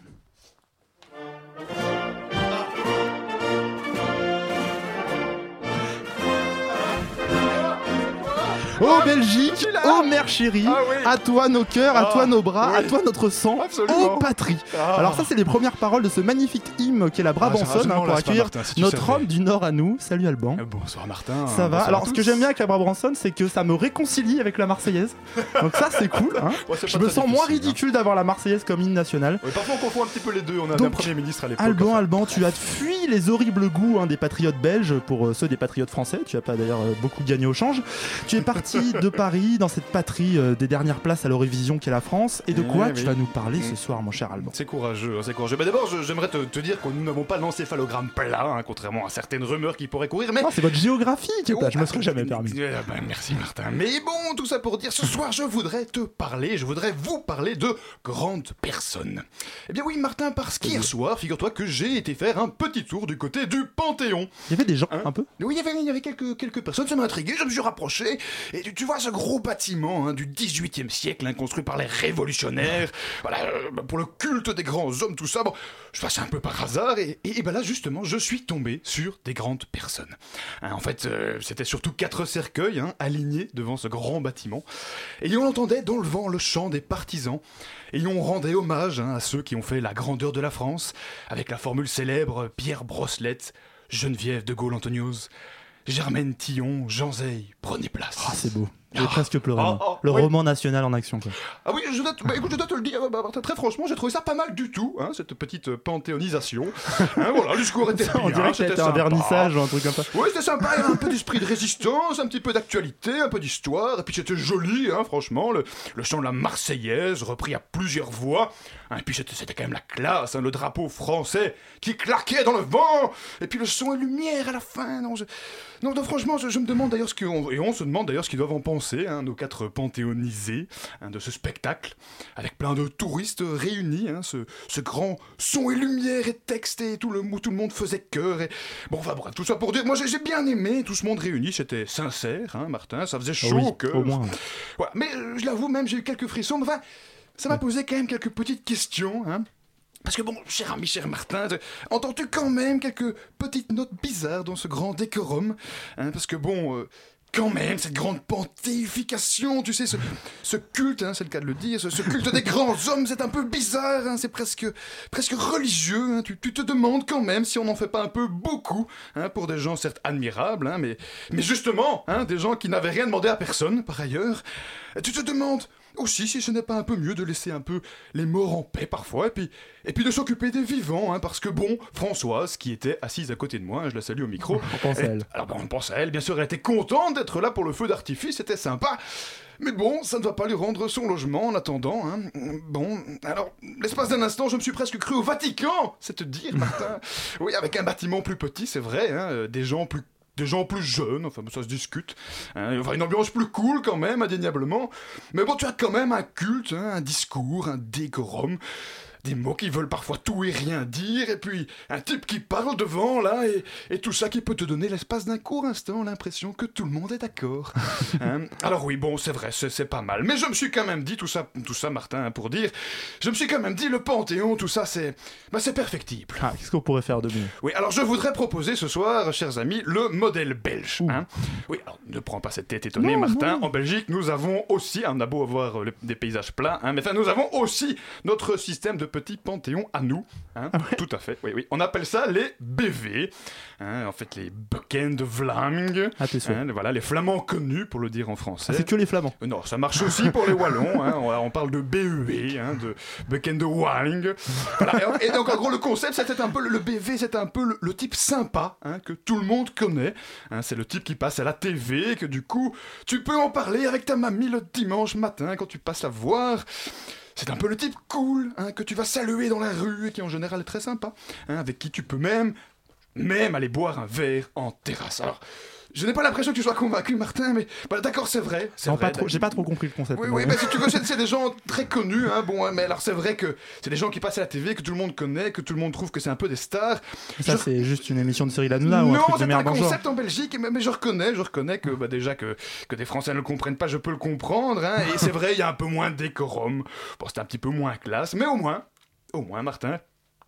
Oh Belgique, oh mère chérie, à toi nos cœurs, à toi nos bras, à toi notre sang, oh patrie. Alors ça c'est les premières paroles de ce magnifique hymne qu'est la Brabançonne hein, pour accueillir notre homme du Nord à nous. Salut Alban. Bonsoir Martin. Ça va. Alors ce que j'aime bien avec la Brabançonne, c'est que ça me réconcilie avec la Marseillaise. Donc ça c'est cool. hein. Ouais, Je me sens moins hein. ridicule d'avoir la Marseillaise comme hymne national. Ouais, parfois on confond un petit peu les deux. On a un premier ministre à l'époque. Alban. Alban, tu as fui les horribles goûts hein, des patriotes belges pour euh, ceux des patriotes français. Tu as pas d'ailleurs euh, beaucoup gagné au change. Tu es parti de Paris dans cette patrie euh, des dernières places à l'Eurovision qu'est la France. Et de quoi Eh tu oui. vas nous parler ce soir, mon cher Alban C'est courageux, hein, c'est courageux. Bah D'abord, j'aimerais te, te dire que nous n'avons pas l'encéphalogramme plat, hein, contrairement à certaines rumeurs qui pourraient courir. Mais Ah, c'est votre géographie qui est Oh. Je me serais jamais permis. Euh, bah, merci Martin. Mais bon, tout ça pour dire, ce soir, je voudrais te parler, je voudrais vous parler de grandes personnes. Eh bien oui, Martin, parce qu'hier soir, figure-toi que j'ai été faire un petit tour du côté du Panthéon. Il y avait des gens un peu Oui, il y avait, il y avait quelques, quelques personnes, ça m'a intrigué, je me suis rapproché, et tu, vois ce gros bâtiment hein, du 18e siècle, hein, construit par les révolutionnaires, voilà, euh, pour le culte des grands hommes, tout ça, bon, je passais un peu par hasard, et, et, ben là, justement, je suis tombé sur des grandes personnes. Hein, en fait, euh, c'était surtout quatre cercueils, alignés devant ce grand bâtiment, et on entendait dans le vent le chant des partisans, et on rendait hommage à ceux qui ont fait la grandeur de la France, avec la formule célèbre Pierre Brosselette, Geneviève de Gaulle-Antoniose, Germaine Tillon, Jean Zay, prenez place. Ah, c'est beau. J'ai presque pleuré. Oh, moi. oh, le oui. roman national en action. Quoi. Ah oui, je dois, te, bah, écoute, je dois te le dire, bah, très franchement, j'ai trouvé ça pas mal du tout, hein, cette petite euh, panthéonisation. Hein, voilà, le discours était On bien, dirait que c'était un vernissage ou un truc comme ça. Oui, c'était sympa, il y avait un peu d'esprit de résistance, un petit peu d'actualité, un peu d'histoire, et puis c'était joli, hein, franchement, le, le chant de la Marseillaise, repris à plusieurs voix, hein, et puis c'était c'était quand même la classe, hein, le drapeau français qui claquait dans le vent, et puis le son et lumière à la fin, non, je- non, non, franchement, je, je me demande d'ailleurs ce qu'on, et on se demande d'ailleurs ce qu'ils doivent en penser, hein, nos quatre panthéonisés, hein, de ce spectacle, avec plein de touristes réunis, hein, ce, ce grand son et lumière et texte et tout le, où tout le monde faisait cœur et bon, enfin bref, tout ça pour dire, moi j'ai bien aimé tout ce monde réuni, c'était sincère, hein, Martin, ça faisait chaud Ah oui, au cœur. au moins. Mais euh, je l'avoue même, j'ai eu quelques frissons, mais enfin, ça m'a posé quand même quelques petites questions, hein. Parce que bon, cher ami, cher Martin, euh, entends-tu quand même quelques petites notes bizarres dans ce grand décorum hein, Parce que bon, euh, quand même, cette grande pontification, tu sais, ce, ce culte, hein, c'est le cas de le dire, ce, culte des grands hommes, c'est un peu bizarre, hein, c'est presque, presque religieux. hein, tu, tu te demandes quand même si on n'en fait pas un peu beaucoup pour des gens certes admirables, mais, mais justement, des gens qui n'avaient rien demandé à personne par ailleurs. Tu te demandes aussi si ce n'est pas un peu mieux de laisser un peu les morts en paix parfois, et puis, et puis de s'occuper des vivants, hein, parce que bon, Françoise, qui était assise à côté de moi, hein, je la salue au micro. On pense à elle-. Alors ben, on pense à elle, bien sûr, elle était contente d'être là pour le feu d'artifice, c'était sympa. Mais bon, ça ne va pas lui rendre son logement en attendant. Hein. Bon, alors, l'espace d'un instant, je me suis presque cru au Vatican, c'est te dire, Martin. oui, avec un bâtiment plus petit, c'est vrai, hein, euh, des gens plus des gens plus jeunes, enfin ça se discute, hein, enfin une ambiance plus cool quand même, indéniablement, mais bon tu as quand même un culte, hein, un discours, un décorum, des mots qui veulent parfois tout et rien dire, et puis un type qui parle devant là, et, et tout ça qui peut te donner l'espace d'un court instant l'impression que tout le monde est d'accord. Hein? Alors oui, bon c'est vrai, c'est pas mal, mais je me suis quand même dit tout ça, tout ça Martin, hein, pour dire, je me suis quand même dit le Panthéon, tout ça c'est, bah, c'est perfectible. Ah, Qu'est-ce qu'on pourrait faire de mieux? Oui, alors je voudrais proposer ce soir, chers amis, le modèle belge. hein. Oui, alors ne prends pas cette tête étonnée, Non, Martin. non. En Belgique, nous avons aussi, on a beau avoir euh, des paysages plats, hein, mais enfin, nous avons aussi notre système de petits panthéons à nous. hein. Ah Tout à fait, oui, oui. On appelle ça les BV, hein, en fait, les Bekende Vlaming. Ah, hein, voilà, les flamands connus, pour le dire en français. Ah, C'est que les flamands. Euh, Non, ça marche aussi pour les Wallons. hein. On, on parle de hein, de Bekende Walling. Voilà. Et, et donc, en gros, le concept, c'était un peu le, le BV, c'était un peu le, le type sympa que tout le monde connaît. c'est le type qui passe à la TV, que du coup, tu peux en parler avec ta mamie le dimanche matin quand tu passes la voir. C'est un peu le type cool hein, que tu vas saluer dans la rue et qui en général est très sympa, hein, avec qui tu peux même même aller boire un verre en terrasse. Je n'ai pas l'impression que tu sois convaincu, Martin, mais bah, d'accord, c'est vrai. c'est Non, vrai, pas trop- J'ai pas trop compris le concept. Oui, oui, mais si tu veux, c'est c'est des gens très connus, hein, bon, hein, mais alors c'est vrai que c'est des gens qui passent à la TV, que tout le monde connaît, que tout le monde trouve que c'est un peu des stars. Ça, c'est juste une émission de Cyril Hanouna ou un non, de c'est un genre. concept en Belgique, mais, mais je reconnais, je reconnais que bah, déjà que, que des Français ne le comprennent pas, je peux le comprendre, hein, et c'est vrai, il y a un peu moins de décorum, bon, c'est un petit peu moins classe, mais au moins, au moins, Martin,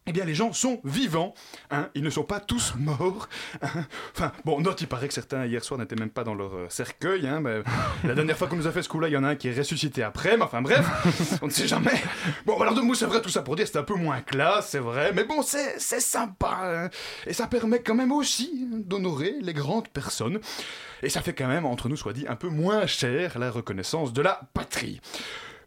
eh bien, les gens sont vivants, hein, ils ne sont pas tous morts. hein. Enfin, bon, note, il paraît que certains hier soir n'étaient même pas dans leur euh, cercueil. Hein, mais la dernière fois qu'on nous a fait ce coup-là, il y en a un qui est ressuscité après, mais enfin bref, on ne sait jamais. Bon, alors de mots, c'est vrai, tout ça pour dire, c'est un peu moins classe, c'est vrai, mais bon, c'est sympa. hein. Et ça permet quand même aussi d'honorer les grandes personnes. Et ça fait quand même, entre nous soit dit, un peu moins cher la reconnaissance de la patrie.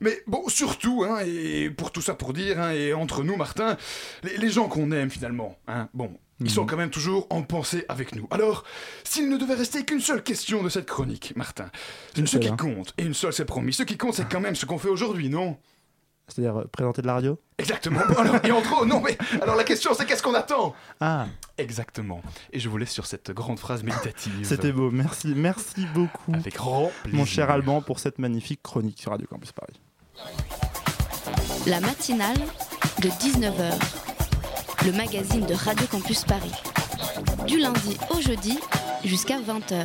Mais bon, surtout, hein, et pour tout ça pour dire, hein, et entre nous, Martin, les, les gens qu'on aime finalement, hein, bon, ils sont quand même toujours en pensée avec nous. Alors, s'il ne devait rester qu'une seule question de cette chronique, Martin, Une ce seule, qui hein. compte, et une seule c'est promis, ce qui compte c'est quand même ce qu'on fait aujourd'hui, non? C'est-à-dire euh, présenter de la radio? Exactement. Alors, et entre autres, non mais, alors la question c'est qu'est-ce qu'on attend? Ah, Exactement. Et je vous laisse sur cette grande phrase méditative. c'était beau. Merci, merci beaucoup, Avec grand plaisir. mon cher Alban, pour cette magnifique chronique sur Radio Campus Paris. La matinale de 19h, le magazine de Radio Campus Paris. Du lundi au jeudi jusqu'à 20h.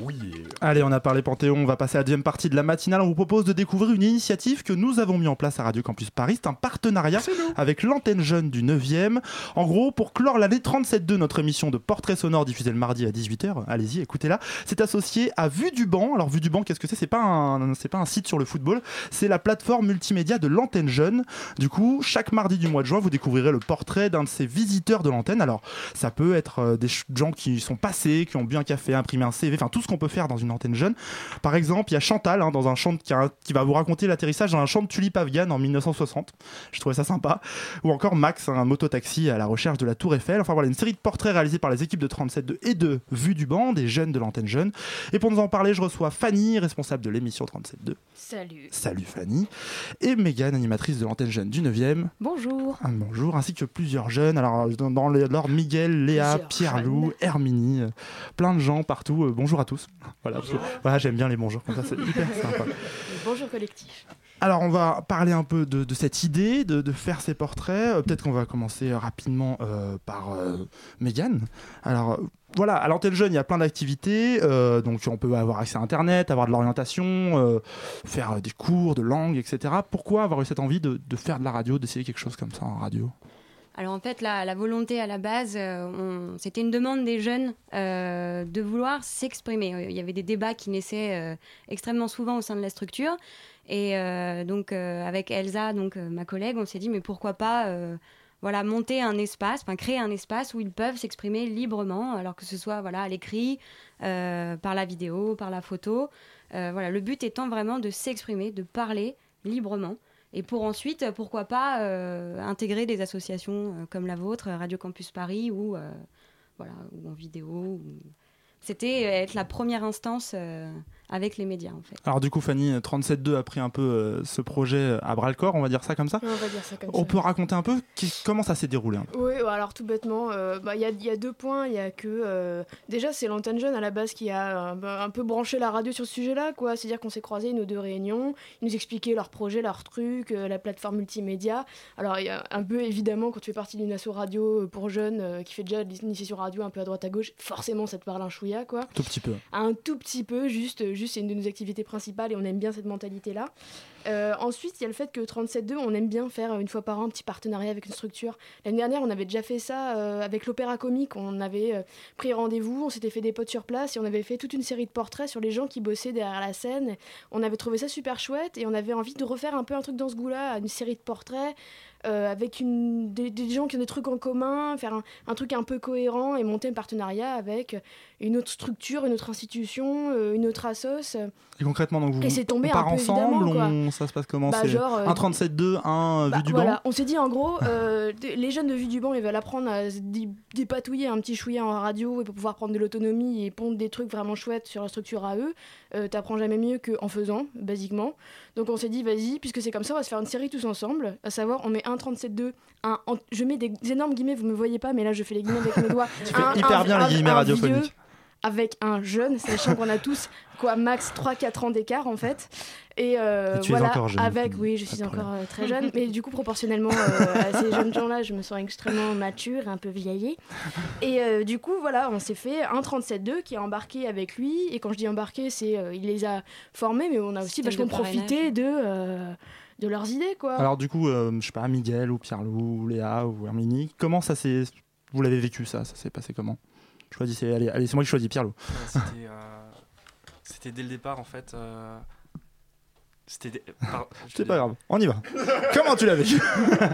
Oui. Allez, on a parlé Panthéon, on va passer à la deuxième partie de la matinale. On vous propose de découvrir une initiative que nous avons mis en place à Radio Campus Paris. C'est un partenariat avec l'antenne jeune du 9e. En gros, pour clore l'année 37.2, notre émission de portrait sonore diffusée le mardi à 18h, allez-y, écoutez-la, c'est associé à Vue du Banc. Alors, Vue du Banc, qu'est-ce que c'est? C'est pas, un, c'est pas un site sur le football, c'est la plateforme multimédia de l'antenne jeune. Du coup, chaque mardi du mois de juin, vous découvrirez le portrait d'un de ces visiteurs de l'antenne. Alors, ça peut être euh, des gens qui sont passés, qui ont bu un café, imprimé un CV, enfin tout ce qu'on peut faire dans une antenne jeune. Par exemple, il y a Chantal hein, dans un champ de- qui, a- qui va vous raconter l'atterrissage dans un champ de tulipes afghanes en 1960. Je trouvais ça sympa. Ou encore Max, un mototaxi à la recherche de la Tour Eiffel. Enfin voilà, une série de portraits réalisés par les équipes de 37.2 et de Vue du banc, des jeunes de l'antenne jeune. Et pour nous en parler, je reçois Fanny, responsable de l'émission 37.2. Salut. Salut Fanny. Et Megan, animatrice de l'antenne jeune du 9e. Bonjour. Bonjour, ainsi que plusieurs jeunes. Alors, dans, l'ordre Miguel, Léa, Pierre-Loup. Herminie, euh, plein de gens partout. Euh, bonjour à tous. Voilà, voilà j'aime bien les bonjours comme ça, c'est hyper sympa. Bonjour collectif. Alors, on va parler un peu de, de cette idée de, de faire ces portraits. Euh, Peut-être qu'on va commencer euh, rapidement euh, par euh, Mégane. Alors, voilà, à l'antenne jeune, il y a plein d'activités. donc, on peut avoir accès à Internet, avoir de l'orientation, faire des cours de langue, etc. Pourquoi avoir eu cette envie de, de faire de la radio, d'essayer quelque chose comme ça en radio? Alors en fait, la, volonté à la base, euh, c'était une demande des jeunes euh, de vouloir s'exprimer. Euh, Il y avait des débats qui naissaient extrêmement souvent au sein de la structure. Et donc avec Elsa, donc ma collègue, on s'est dit mais pourquoi pas voilà monter un espace, créer un espace où ils peuvent s'exprimer librement, alors que ce soit voilà à l'écrit, par la vidéo, par la photo. Voilà, le but étant vraiment de s'exprimer, de parler librement. Et pour ensuite, euh, pourquoi pas euh, intégrer des associations euh, comme la vôtre, Radio Campus Paris, ou, euh, voilà, ou en vidéo. C'était euh, être la première instance euh, avec les médias, en fait. Alors du coup, Fanny, 37.2 a pris un peu euh, ce projet à bras le corps, on va dire ça comme ça. On va dire ça comme On ça. peut raconter un peu qui- comment ça s'est déroulé un peu? Oui, bah alors tout bêtement, euh, bah, il y, a, il y a deux points. Il y a que. euh, déjà, c'est l'antenne jeune à la base qui a euh, bah, un peu branché la radio sur ce sujet-là, quoi. C'est-à-dire qu'on s'est croisés nos deux réunions. Ils nous expliquaient leurs projets, leurs trucs, euh, la plateforme multimédia. Alors, il y a un peu évidemment, quand tu fais partie d'une asso radio euh, pour jeunes euh, qui fait déjà de l'initiation radio un peu à droite à gauche, forcément ça te parle un chouïa, quoi. Tout petit peu. un tout petit peu, juste, juste c'est une de nos activités principales et on aime bien cette mentalité-là. Euh, ensuite, il y a le fait que 37.2, on aime bien faire euh, une fois par an un petit partenariat avec une structure. L'année dernière, on avait déjà fait ça euh, avec l'Opéra Comique. On avait pris rendez-vous, on s'était fait des potes sur place et on avait fait toute une série de portraits sur les gens qui bossaient derrière la scène. On avait trouvé ça super chouette et on avait envie de refaire un peu un truc dans ce goût-là, une série de portraits. Euh, avec une, des, des gens qui ont des trucs en commun, faire un, un truc un peu cohérent et monter un partenariat avec une autre structure, une autre institution, euh, une autre assos. Et concrètement, donc vous Et c'est tombé on part un peu ensemble, on- ça se passe comment? Bah, C'est genre, euh, un 37.2, un Bah, vue du voilà, banc? on s'est dit en gros, les jeunes de Vue du Banc, ils veulent apprendre à se dépatouiller un petit chouïa en radio et pour pouvoir prendre de l'autonomie et pondre des trucs vraiment chouettes sur la structure à eux. Euh, T'apprends jamais mieux qu'en faisant, basiquement. Donc on s'est dit, vas-y, puisque c'est comme ça, on va se faire une série tous ensemble. À savoir, on met un 37.2, un, en- je mets des énormes guillemets, vous me voyez pas, mais là je fais les guillemets avec mes doigts. Tu fais Un- hyper un- bien les un- guillemets un radiophoniques. avec un jeune, sachant qu'on a tous quoi max 3-4 ans d'écart en fait. Et, euh, Et tu es voilà, encore jeune, avec, oui, je suis encore problème. euh, très jeune, mais du coup, proportionnellement euh, à ces jeunes gens-là, je me sens extrêmement mature, un peu vieillie. Et euh, du coup, voilà, on s'est fait un 37.2 qui est embarqué avec lui. Et quand je dis embarqué, c'est euh, il les a formés, mais on a aussi vachement profité de, euh, de leurs idées, quoi. Alors du coup, euh, je sais pas, Miguel ou Pierre-Loup, ou Léa ou Herminie, comment ça s'est... Vous l'avez vécu ça? Ça s'est passé comment? Choisissez, allez, allez c'est moi qui choisis, Pierre-Loup. Ouais, C'était euh, c'était dès le départ en fait. euh, C'était. C'est pas grave, on y va. comment tu l'as vécu?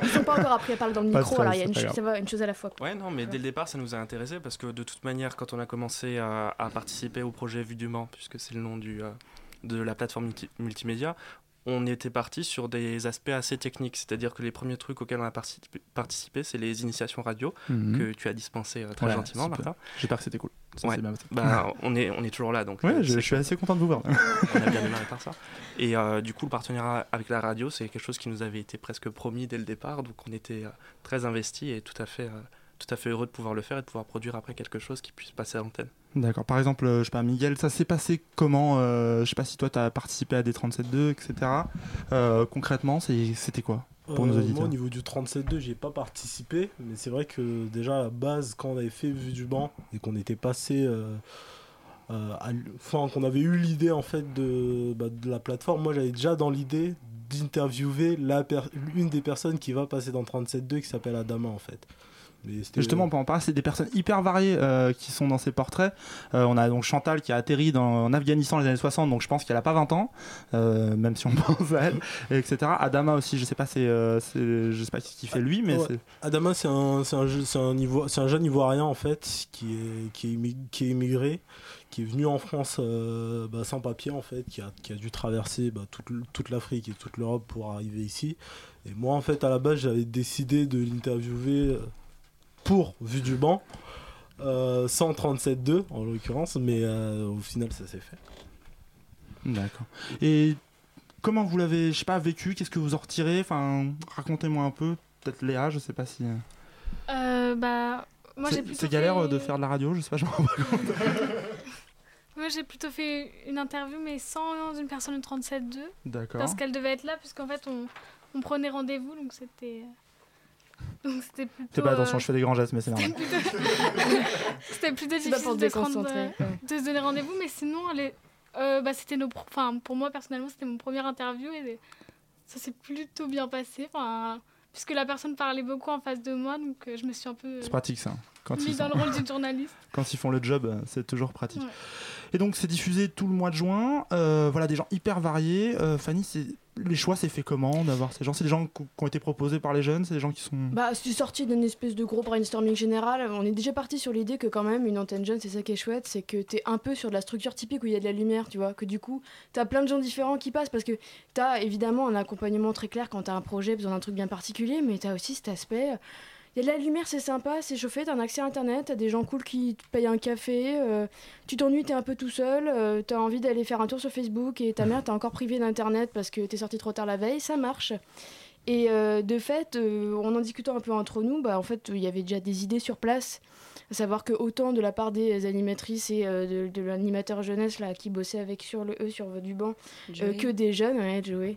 Ils sont pas encore appris à parler dans le micro, stress, alors il y a une, chose- ça va, une chose à la fois. quoi. Ouais, non, mais dès le départ, ça nous a intéressé parce que de toute manière, quand on a commencé à, à participer au projet Vue du Mans, puisque c'est le nom du, euh, de la plateforme multi- multimédia, on était parti sur des aspects assez techniques. C'est-à-dire que les premiers trucs auxquels on a participé, participé, c'est les initiations radio Mhm. que tu as dispensées euh, très Ouais, gentiment. Martin. J'espère que c'était cool. Ça Ouais. s'est bien passé. Bah, on, est, on est toujours là, donc Ouais, euh, je, suis assez content de vous voir. on a bien démarré par ça. Et euh, du coup, le partenariat avec la radio, c'est quelque chose qui nous avait été presque promis dès le départ. Donc, on était euh, très investis et tout à fait, tout à fait heureux de pouvoir le faire et de pouvoir produire après quelque chose qui puisse passer à l'antenne. D'accord. Par exemple, euh, je sais pas, Miguel, ça s'est passé comment euh, Je sais pas si toi, tu as participé à des 37.2, etc. Euh, concrètement, c'était quoi pour nos Euh, auditeurs Moi, au niveau du 37.2, j'ai pas participé, mais c'est vrai que déjà à la base, quand on avait fait Vue du banc et qu'on était passé, euh, euh, à enfin qu'on avait eu l'idée en fait de, bah, de la plateforme, moi j'avais déjà dans l'idée d'interviewer une des personnes qui va passer dans 37.2 qui s'appelle Adama en fait. Justement, on peut en parler, c'est des personnes hyper variées euh, qui sont dans ces portraits. Euh, on a donc Chantal qui a atterri dans, en Afghanistan dans les années 60, donc je pense qu'elle a pas 20 ans, euh, même si on pense à elle, et etc. Adama aussi, je sais pas, c'est, je sais pas ce qu'il fait lui, mais Ouais. Adama, c'est un, c'est un, un, un jeune Ivoirien en fait qui est, qui est, qui est immigré, qui est venu en France euh, bah, sans papier en fait, qui a, qui a dû traverser bah, toute, toute l'Afrique et toute l'Europe pour arriver ici. Et moi en fait à la base j'avais décidé de l'interviewer pour Vue du banc, euh, sans 37.2 en l'occurrence, mais euh, au final ça s'est fait. D'accord. Et comment vous l'avez, je sais pas, vécu? Qu'est-ce que vous en retirez? Enfin, racontez-moi un peu. Peut-être Léa, je sais pas si... Euh, bah, moi j'ai c'est, plutôt c'est galère fait- euh, de faire de la radio, je sais pas, je me rends pas compte. Moi j'ai plutôt fait une interview mais sans une personne de 37.2. D'accord. Parce qu'elle devait être là puisqu'en fait on, on prenait rendez-vous donc c'était... Donc c'était plutôt... Fais pas attention, euh, je fais des grands gestes, mais c'est normal. C'était plutôt difficile de, se rendre, déconcentrer, euh, de se donner rendez-vous, mais sinon, les, euh, bah, c'était nos, pro- enfin, pour moi personnellement, c'était mon première interview et ça s'est plutôt bien passé. Enfin, puisque la personne parlait beaucoup en face de moi, donc euh, je me suis un peu C'est pratique ça. Quand mis ils, dans sont- le rôle du journaliste. quand ils font le job, euh, c'est toujours pratique. Ouais. Et donc c'est diffusé tout le mois de juin. Euh, voilà, des gens hyper variés. Euh, Fanny, c'est... les choix, c'est fait comment d'avoir ces gens? C'est des gens qui qui ont été proposés par les jeunes? C'est des gens qui sont... Bah, c'est sorti d'une espèce de gros brainstorming général. On est déjà parti sur l'idée que quand même une antenne jeune, c'est ça qui est chouette, c'est que t'es un peu sur de la structure typique où il y a de la lumière, tu vois. Que du coup, t'as plein de gens différents qui passent parce que t'as évidemment un accompagnement très clair quand t'as un projet, besoin d'un truc bien particulier, mais t'as aussi cet aspect. Il y a de la lumière, c'est sympa, c'est chauffé, t'as un accès à internet, t'as des gens cool qui te payent un café, euh, tu t'ennuies, t'es un peu tout seul, euh, t'as envie d'aller faire un tour sur Facebook et ta mère t'a encore privé d'internet parce que t'es sorti trop tard la veille, ça marche. Et euh, de fait, en en discutant un peu entre nous, bah, en fait, il y avait déjà des idées sur place. À savoir que autant de la part des animatrices et de, de l'animateur jeunesse là, qui bossait avec sur le E sur du banc, que des jeunes, ouais, Joey.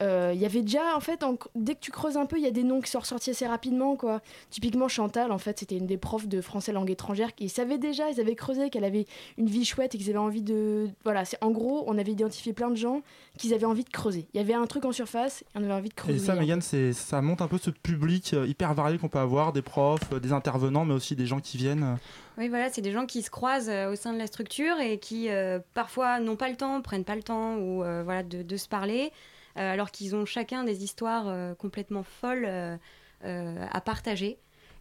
Euh, Il y avait déjà, en fait, en- dès que tu creuses un peu, il y a des noms qui sont ressortis assez rapidement. quoi. Typiquement, Chantal, en fait, c'était une des profs de français langue étrangère qui savaient déjà, ils avaient creusé qu'elle avait une vie chouette et qu'ils avaient envie de. Voilà, c'est en gros, on avait identifié plein de gens qu'ils avaient envie de creuser. Il y avait un truc en surface et on avait envie de creuser. Et ça. Megan, c'est, ça monte un peu ce public euh, hyper varié qu'on peut avoir, des profs, euh, des intervenants, mais aussi des gens qui viennent. euh, Oui, voilà, c'est des gens qui se croisent euh, au sein de la structure et qui euh, parfois n'ont pas le temps, prennent pas le temps ou euh, voilà de, de se parler, euh, alors qu'ils ont chacun des histoires euh, complètement folles euh, euh, à partager.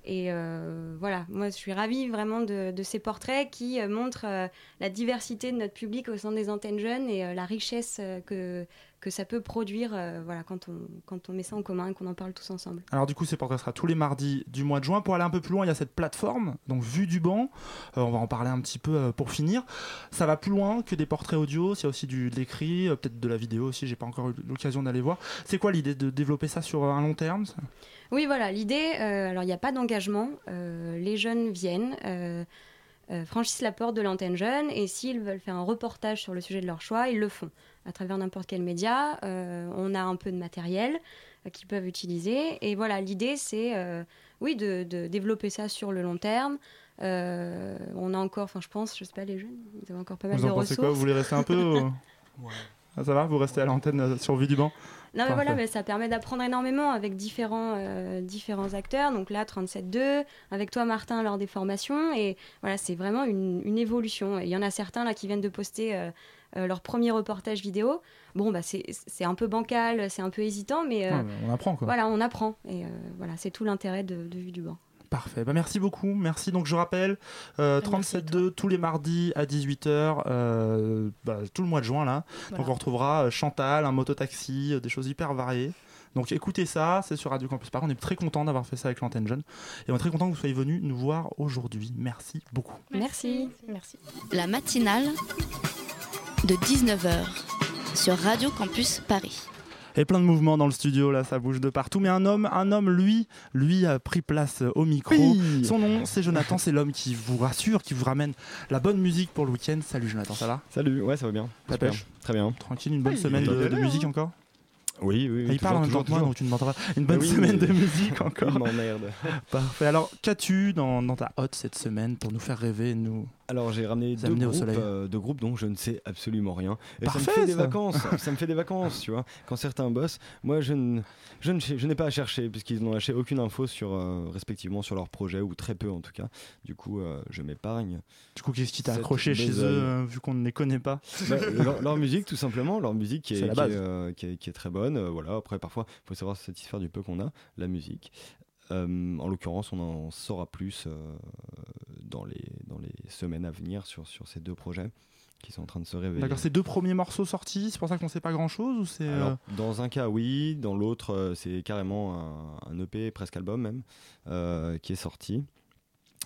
Et euh, voilà, moi je suis ravie vraiment de, ces portraits qui euh, montrent euh, la diversité de notre public au sein des antennes jeunes et euh, la richesse euh, que, que ça peut produire euh, voilà, quand, on, quand on met ça en commun et qu'on en parle tous ensemble. Alors du coup, ces portraits sera tous les mardis du mois de juin. Pour aller un peu plus loin, il y a cette plateforme, donc Vue du banc. Euh, on va en parler un petit peu euh, pour finir. Ça va plus loin que des portraits audio. Il y a aussi du, de l'écrit, peut-être de la vidéo aussi. J'ai pas encore eu l'occasion d'aller voir. C'est quoi l'idée de développer ça sur un long terme ça? Oui, voilà, l'idée, alors il n'y a pas d'engagement, les jeunes viennent, franchissent la porte de l'antenne jeune et s'ils veulent faire un reportage sur le sujet de leur choix, ils le font à travers n'importe quel média. Euh, on a un peu de matériel euh, qu'ils peuvent utiliser. Et voilà, l'idée, c'est euh, oui, de, de développer ça sur le long terme. Euh, on a encore, enfin, je pense, je sais pas, les jeunes, ils ont encore pas mal Vous de en pensez ressources. quoi Vous voulez rester un peu ou- Ah, Ça va Vous restez à l'antenne sur Vue du banc Non, mais voilà, mais ça permet d'apprendre énormément avec différents, euh, différents acteurs. Donc là, 37.2, avec toi, Martin, lors des formations. Et voilà, c'est vraiment une, une évolution. Et Il y en a certains là qui viennent de poster euh, euh, leur premier reportage vidéo. Bon, bah, c'est c'est un peu bancal, c'est un peu hésitant, mais, euh, Ouais, on apprend, quoi. Voilà, on apprend. Et euh, voilà, c'est tout l'intérêt de, de Vue du banc. Parfait, bah, merci beaucoup. Merci. Donc je rappelle, euh, 37.2 tous les mardis à 18h, euh, bah, tout le mois de juin là. Voilà. Donc on retrouvera Chantal, un mototaxi, des choses hyper variées. Donc écoutez ça, c'est sur Radio Campus Paris. On est très content d'avoir fait ça avec l'antenne jeune. Et on est très content que vous soyez venus nous voir aujourd'hui. Merci beaucoup. Merci. Merci. La matinale de 19h sur Radio Campus Paris. Et plein de mouvements dans le studio, là, ça bouge de partout. Mais un homme, un homme, lui, lui a pris place au micro. Oui. Son nom, c'est Jonathan. C'est l'homme qui vous rassure, qui vous ramène la bonne musique pour le week-end. Salut Jonathan, ça va? Salut, ouais, ça va bien. La pêche? Très bien. Tranquille, une bonne Oui, semaine de, musique hein. encore? Oui, oui. Il parle en même temps que moi, donc tu ne m'entends pas. Une bonne oui, semaine de musique encore. Il m'emmerde. Parfait. Alors, qu'as-tu dans, dans ta hotte cette semaine pour nous faire rêver et nous? Alors j'ai ramené deux groupes, euh, deux groupes dont je ne sais absolument rien. Et ça Parfait, me fait des ça. vacances. ça me fait des vacances, tu vois. Quand certains bossent, moi je ne, je ne, je n'ai pas à chercher puisqu'ils n'ont lâché aucune info sur euh, respectivement sur leur projet ou très peu en tout cas. Du coup, euh, je m'épargne. Du coup, qu'est-ce qui t'a accroché chez eux, euh, vu qu'on ne les connaît pas Bah, leur, leur musique tout simplement, leur musique qui est, est, euh, qui est- qui est très bonne. voilà. Après parfois, il faut savoir se satisfaire du peu qu'on a, la musique. Euh, en l'occurrence, on en saura plus euh, dans les semaines à venir sur, sur ces deux projets qui sont en train de se révéler. D'accord, c'est deux premiers morceaux sortis, c'est pour ça qu'on sait pas grand chose ou c'est. euh, Alors, dans un cas, oui. Dans l'autre, euh, c'est carrément un, un EP, presque album même, euh, qui est sorti.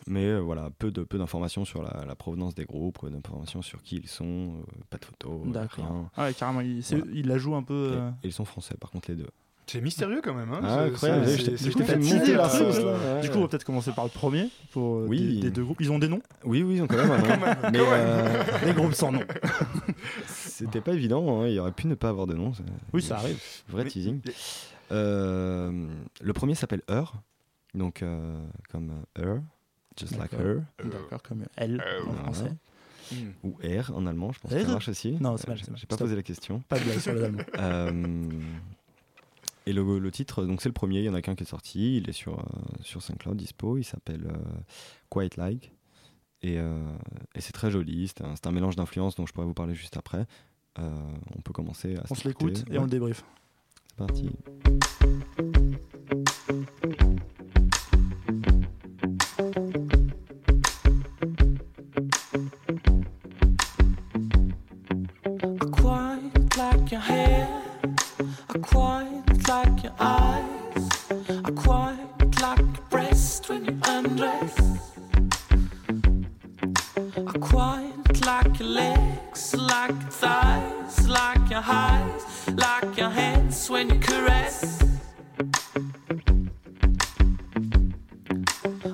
Mais euh, voilà, peu de peu d'informations sur la, la provenance des groupes, peu d'informations sur qui ils sont, euh, pas de photos, D'accord. rien. Ah ouais, carrément, il, Voilà. il la joue un peu. Et, et ils sont français, par contre, les deux. C'est mystérieux quand même. Hein Ah, C'est- incroyable, monter la sauce, là. Du coup, on va peut-être commencer par le premier pour euh, Oui. des, des deux groupes. Ils ont des noms Oui, oui, ils ont quand même un nom. Mais euh, Des groupes sans nom. C'était pas évident, hein, il aurait pu ne pas avoir de nom. Oui, ça arrive. Vrai Mais- teasing. Euh, le premier s'appelle Her, donc euh, comme Her, just like her. D'accord, comme elle en Voilà. français. Ou R en allemand, je pense que ça marche aussi. Non, c'est mal, j'ai- mal. J'ai pas Stop. posé la question. Pas de blague sur les Allemands. Euh, et le, le titre, donc c'est le premier, il y en a qu'un qui est sorti, il est sur, euh, sur SoundCloud dispo, il s'appelle euh, Quiet Like. Et, euh, et c'est très joli, c'est un, c'est un mélange d'influences dont je pourrais vous parler juste après. Euh, on peut commencer à On se l'écoute et on le débrief. C'est parti. I quite like your hair. Like your eyes. I quite like your breast when you undress. I quite like your legs, like your thighs, like your eyes, like your hands when you caress.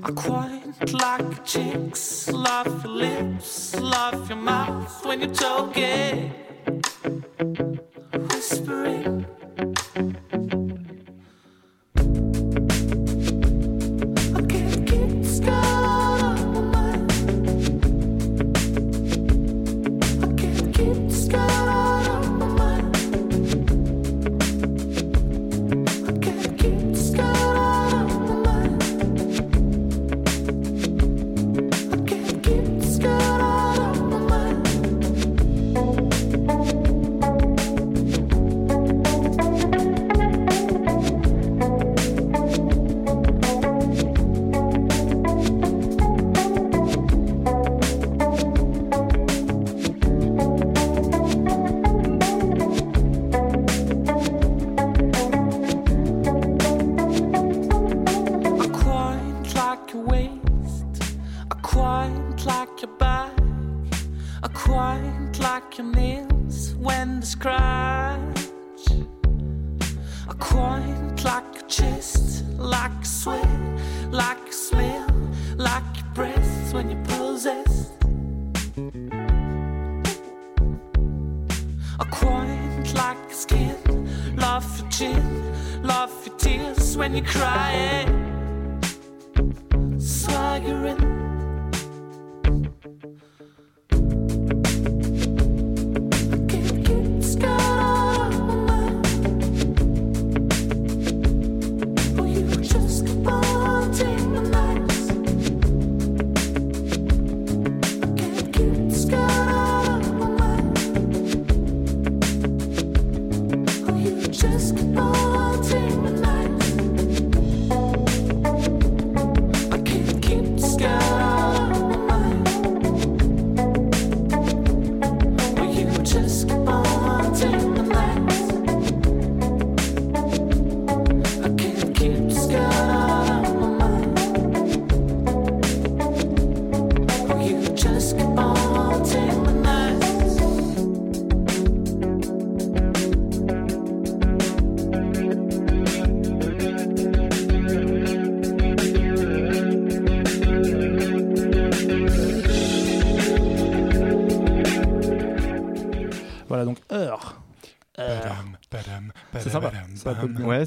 I quite like your cheeks, love your lips, love your mouth when you're talking,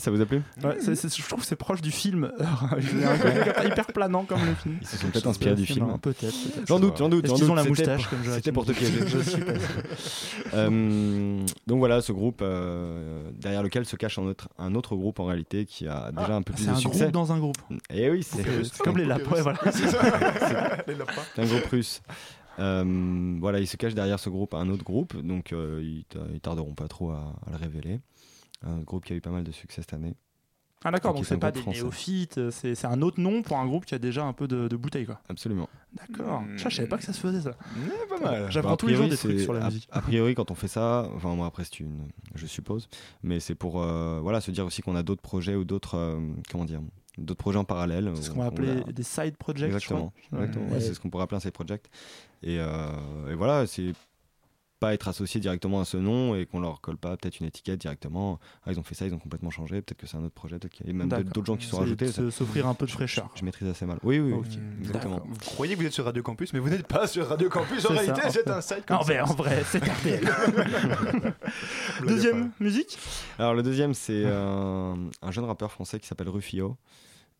ça vous a plu? Ouais, c'est- c'est- je trouve que c'est proche du film Heure. Il y a un côté hyper planant comme le film. Ils se sont peut-être inspirés du film. Non, Peut-être. J'en doute, j'en doute. Doute. ont la moustache comme C'était pour te piéger. Je suis pas sûr. Euh, donc voilà, ce groupe euh, derrière lequel se cache un autre, un autre groupe en réalité qui a déjà un peu plus C'est de un succès. groupe dans un groupe. Et oui, c'est C'est- c'est comme les lapins, voilà. C'est. C'est un groupe russe. Euh, voilà, il se cache derrière ce groupe un autre groupe, donc euh, ils, ils tarderont pas trop à, à le révéler. Un groupe qui a eu pas mal de succès cette année. Ah d'accord, donc c'est pas des français. néophytes, c'est c'est un autre nom pour un groupe qui a déjà un peu de, de bouteille quoi. Absolument. D'accord. Ça, je savais pas que ça se faisait ça. pas mal. J'apprends Bah, tous les jours priori, des trucs sur la a- musique. A, priori, quand on fait ça, enfin moi après c'est une, je suppose, mais c'est pour euh, voilà se dire aussi qu'on a d'autres projets ou d'autres euh, comment dire, d'autres projets en parallèle. C'est ce qu'on va appeler a- des side projects. je Exactement. Ouais. Ouais, c'est ce qu'on pourrait appeler un side project. Et, euh, et voilà, c'est pas être associé directement à ce nom et qu'on leur colle pas peut-être une étiquette directement. Ah, ils ont fait ça, ils ont complètement changé. Peut-être que c'est un autre projet, peut-être qu'il y a même d'autres gens qui sont rajoutés. s'offrir un peu de Je- fraîcheur. Je, je maîtrise assez mal. Oui, oui, oui. Ok. exactement. Vous croyez que vous êtes sur Radio Campus, mais vous n'êtes pas sur Radio Campus. En réalité, c'est un site En comme vrai, ça. en vrai, c'est RTL. Deuxième musique? Alors le deuxième, c'est un, un jeune rappeur français qui s'appelle Rufio.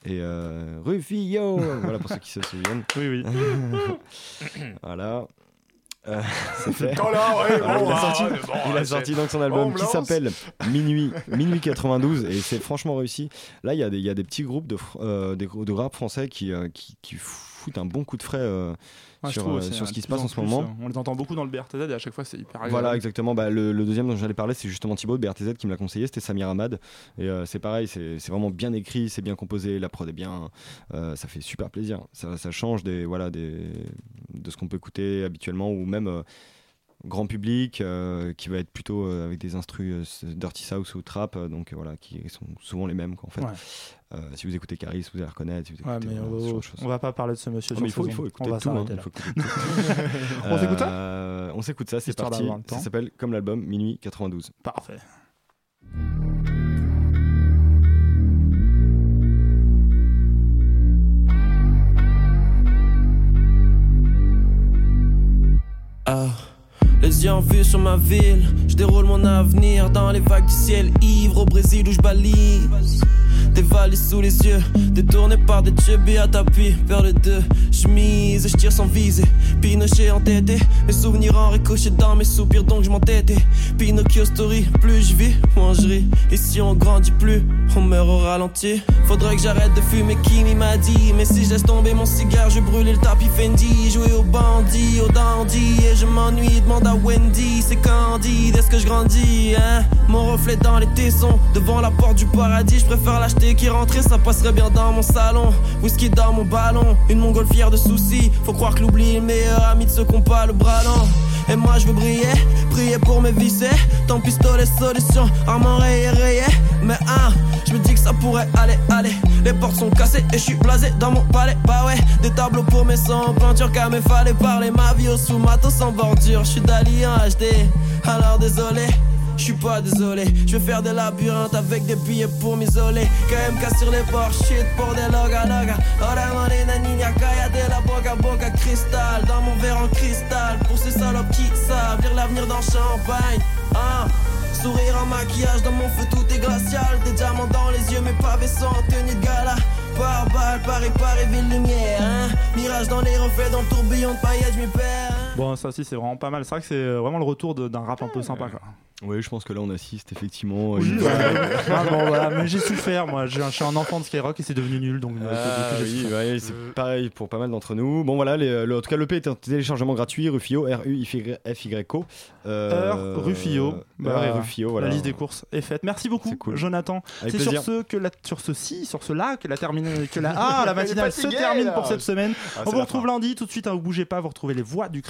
Et euh, Rufio Voilà pour ceux qui se souviennent. Oui, oui. voilà. Euh, fait. Oh là, ouais, il a bah, sorti, ouais, bon, il a c'est- sorti donc son on album qui s'appelle Minuit, Minuit 92 et c'est franchement réussi. Là, il y, a des- il y a des petits groupes de, euh, des de rap français qui, euh, qui, qui foutent un bon coup de frais euh, Ouais, sur, trouve euh, sur hein, ce qui se passe en ce moment. euh, On les entend beaucoup dans le BRTZ et à chaque fois c'est hyper agréable. Voilà, exactement. Bah, le, le deuxième dont j'allais parler, c'est justement Thibaut de BRTZ qui me l'a conseillé, c'était Samir Ahmad. Et euh, c'est pareil, c'est c'est vraiment bien écrit, c'est bien composé, la prod est bien, ça fait super plaisir. Ça, ça change des, voilà, des, de ce qu'on peut écouter habituellement ou même grand public euh, qui va être plutôt euh, avec des instrus euh, Dirty South ou Trap, donc voilà, qui sont souvent les mêmes quoi, en fait. Ouais. Si vous écoutez Caris, vous allez reconnaître. Si vous Ouais, mais on, va, pas parler de ce monsieur. Sur mais il faut, ce il faut son. écouter on va tout. hein, faut écouter tout. On s'écoute ça? On s'écoute ça, c'est parti. Ça s'appelle comme l'album Minuit 92. Parfait. Les en vue sur ma ville, je déroule mon avenir dans les vagues du ciel ivre au Brésil où je. Des valises sous les yeux, détourné par des chubis à tapis vers les deux chemises. Je tire sans viser, Pinochet entêté, mes souvenirs en ricochet dans mes soupirs donc je m'entêtais. Pinocchio story, plus je vis, moins je ris. Et si on grandit plus, on meurt au ralenti. Faudrait que j'arrête de fumer, Kimi m'a dit. Mais si je laisse tomber mon cigare, je vais brûler le tapis Fendi. Jouer au bandit, au dandy. Et je m'ennuie, demande à Wendy. C'est candide, est-ce que je grandis, hein? Mon reflet dans les tessons, devant la porte du paradis. Je préfère l'acheter qui rentrer, ça passerait bien dans mon salon. Whisky dans mon ballon, une montgolfière de soucis. Faut croire que l'oubli est le meilleur ami de ceux qu'on pas le bras long. Et moi je veux briller, prier pour mes vices. Tant pistolet, solution, armement rayé, rayé. Mais hein, je me dis que ça pourrait aller, aller. Les portes sont cassées et je suis blasé dans mon palais. Bah ouais, des tableaux pour mes sons, peinture qu'à mes fallait parler. Ma vie au sous matos sans bordure, je suis Dali en HD. Alors désolé. Je suis pas désolé, je vais faire des labyrinthes avec des billets pour m'isoler. KMK sur les bords, shit pour des loga loga. Ora morena niña, de la boca boca cristal. Dans mon verre en cristal, pour ces salopes qui savent lire l'avenir dans champagne. Ah, sourire en maquillage dans mon feu tout est glacial Des diamants dans les yeux mes pavés sont en tenue de gala Par balle, Paris, Paris, ville lumière hein. Mirage dans les reflets, dans le tourbillon de paillettes je m'y perds hein. Bon, ça aussi, c'est vraiment pas mal. C'est vrai que c'est euh, vraiment le retour d'un rap un peu sympa. Quoi. Oui, je pense que là on assiste effectivement. Oui, une- ouais. Ah, bon, voilà, mais j'ai souffert, moi. Je suis un enfant de Skyrock et c'est devenu nul, donc. euh, Ah, oui, ouais, c'est pareil pour pas mal d'entre nous. Bon voilà, les- le, en tout cas l'EP est en téléchargement gratuit, Rufio, R-U-F-Y-O. Heure, Rufio, Heure et Bah, Rufio, voilà. La liste des courses est faite. Merci beaucoup, Jonathan. C'est sur ce que la, sur ceci, sur cela que la termine, que la, ah, la matinale se termine là. pour cette semaine. Ah, On vous retrouve lundi. Tout de suite, hein, vous bougez pas. Vous retrouvez les voix du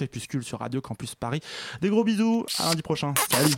sur Radio Campus Paris. Des gros bisous. À lundi prochain. Salut.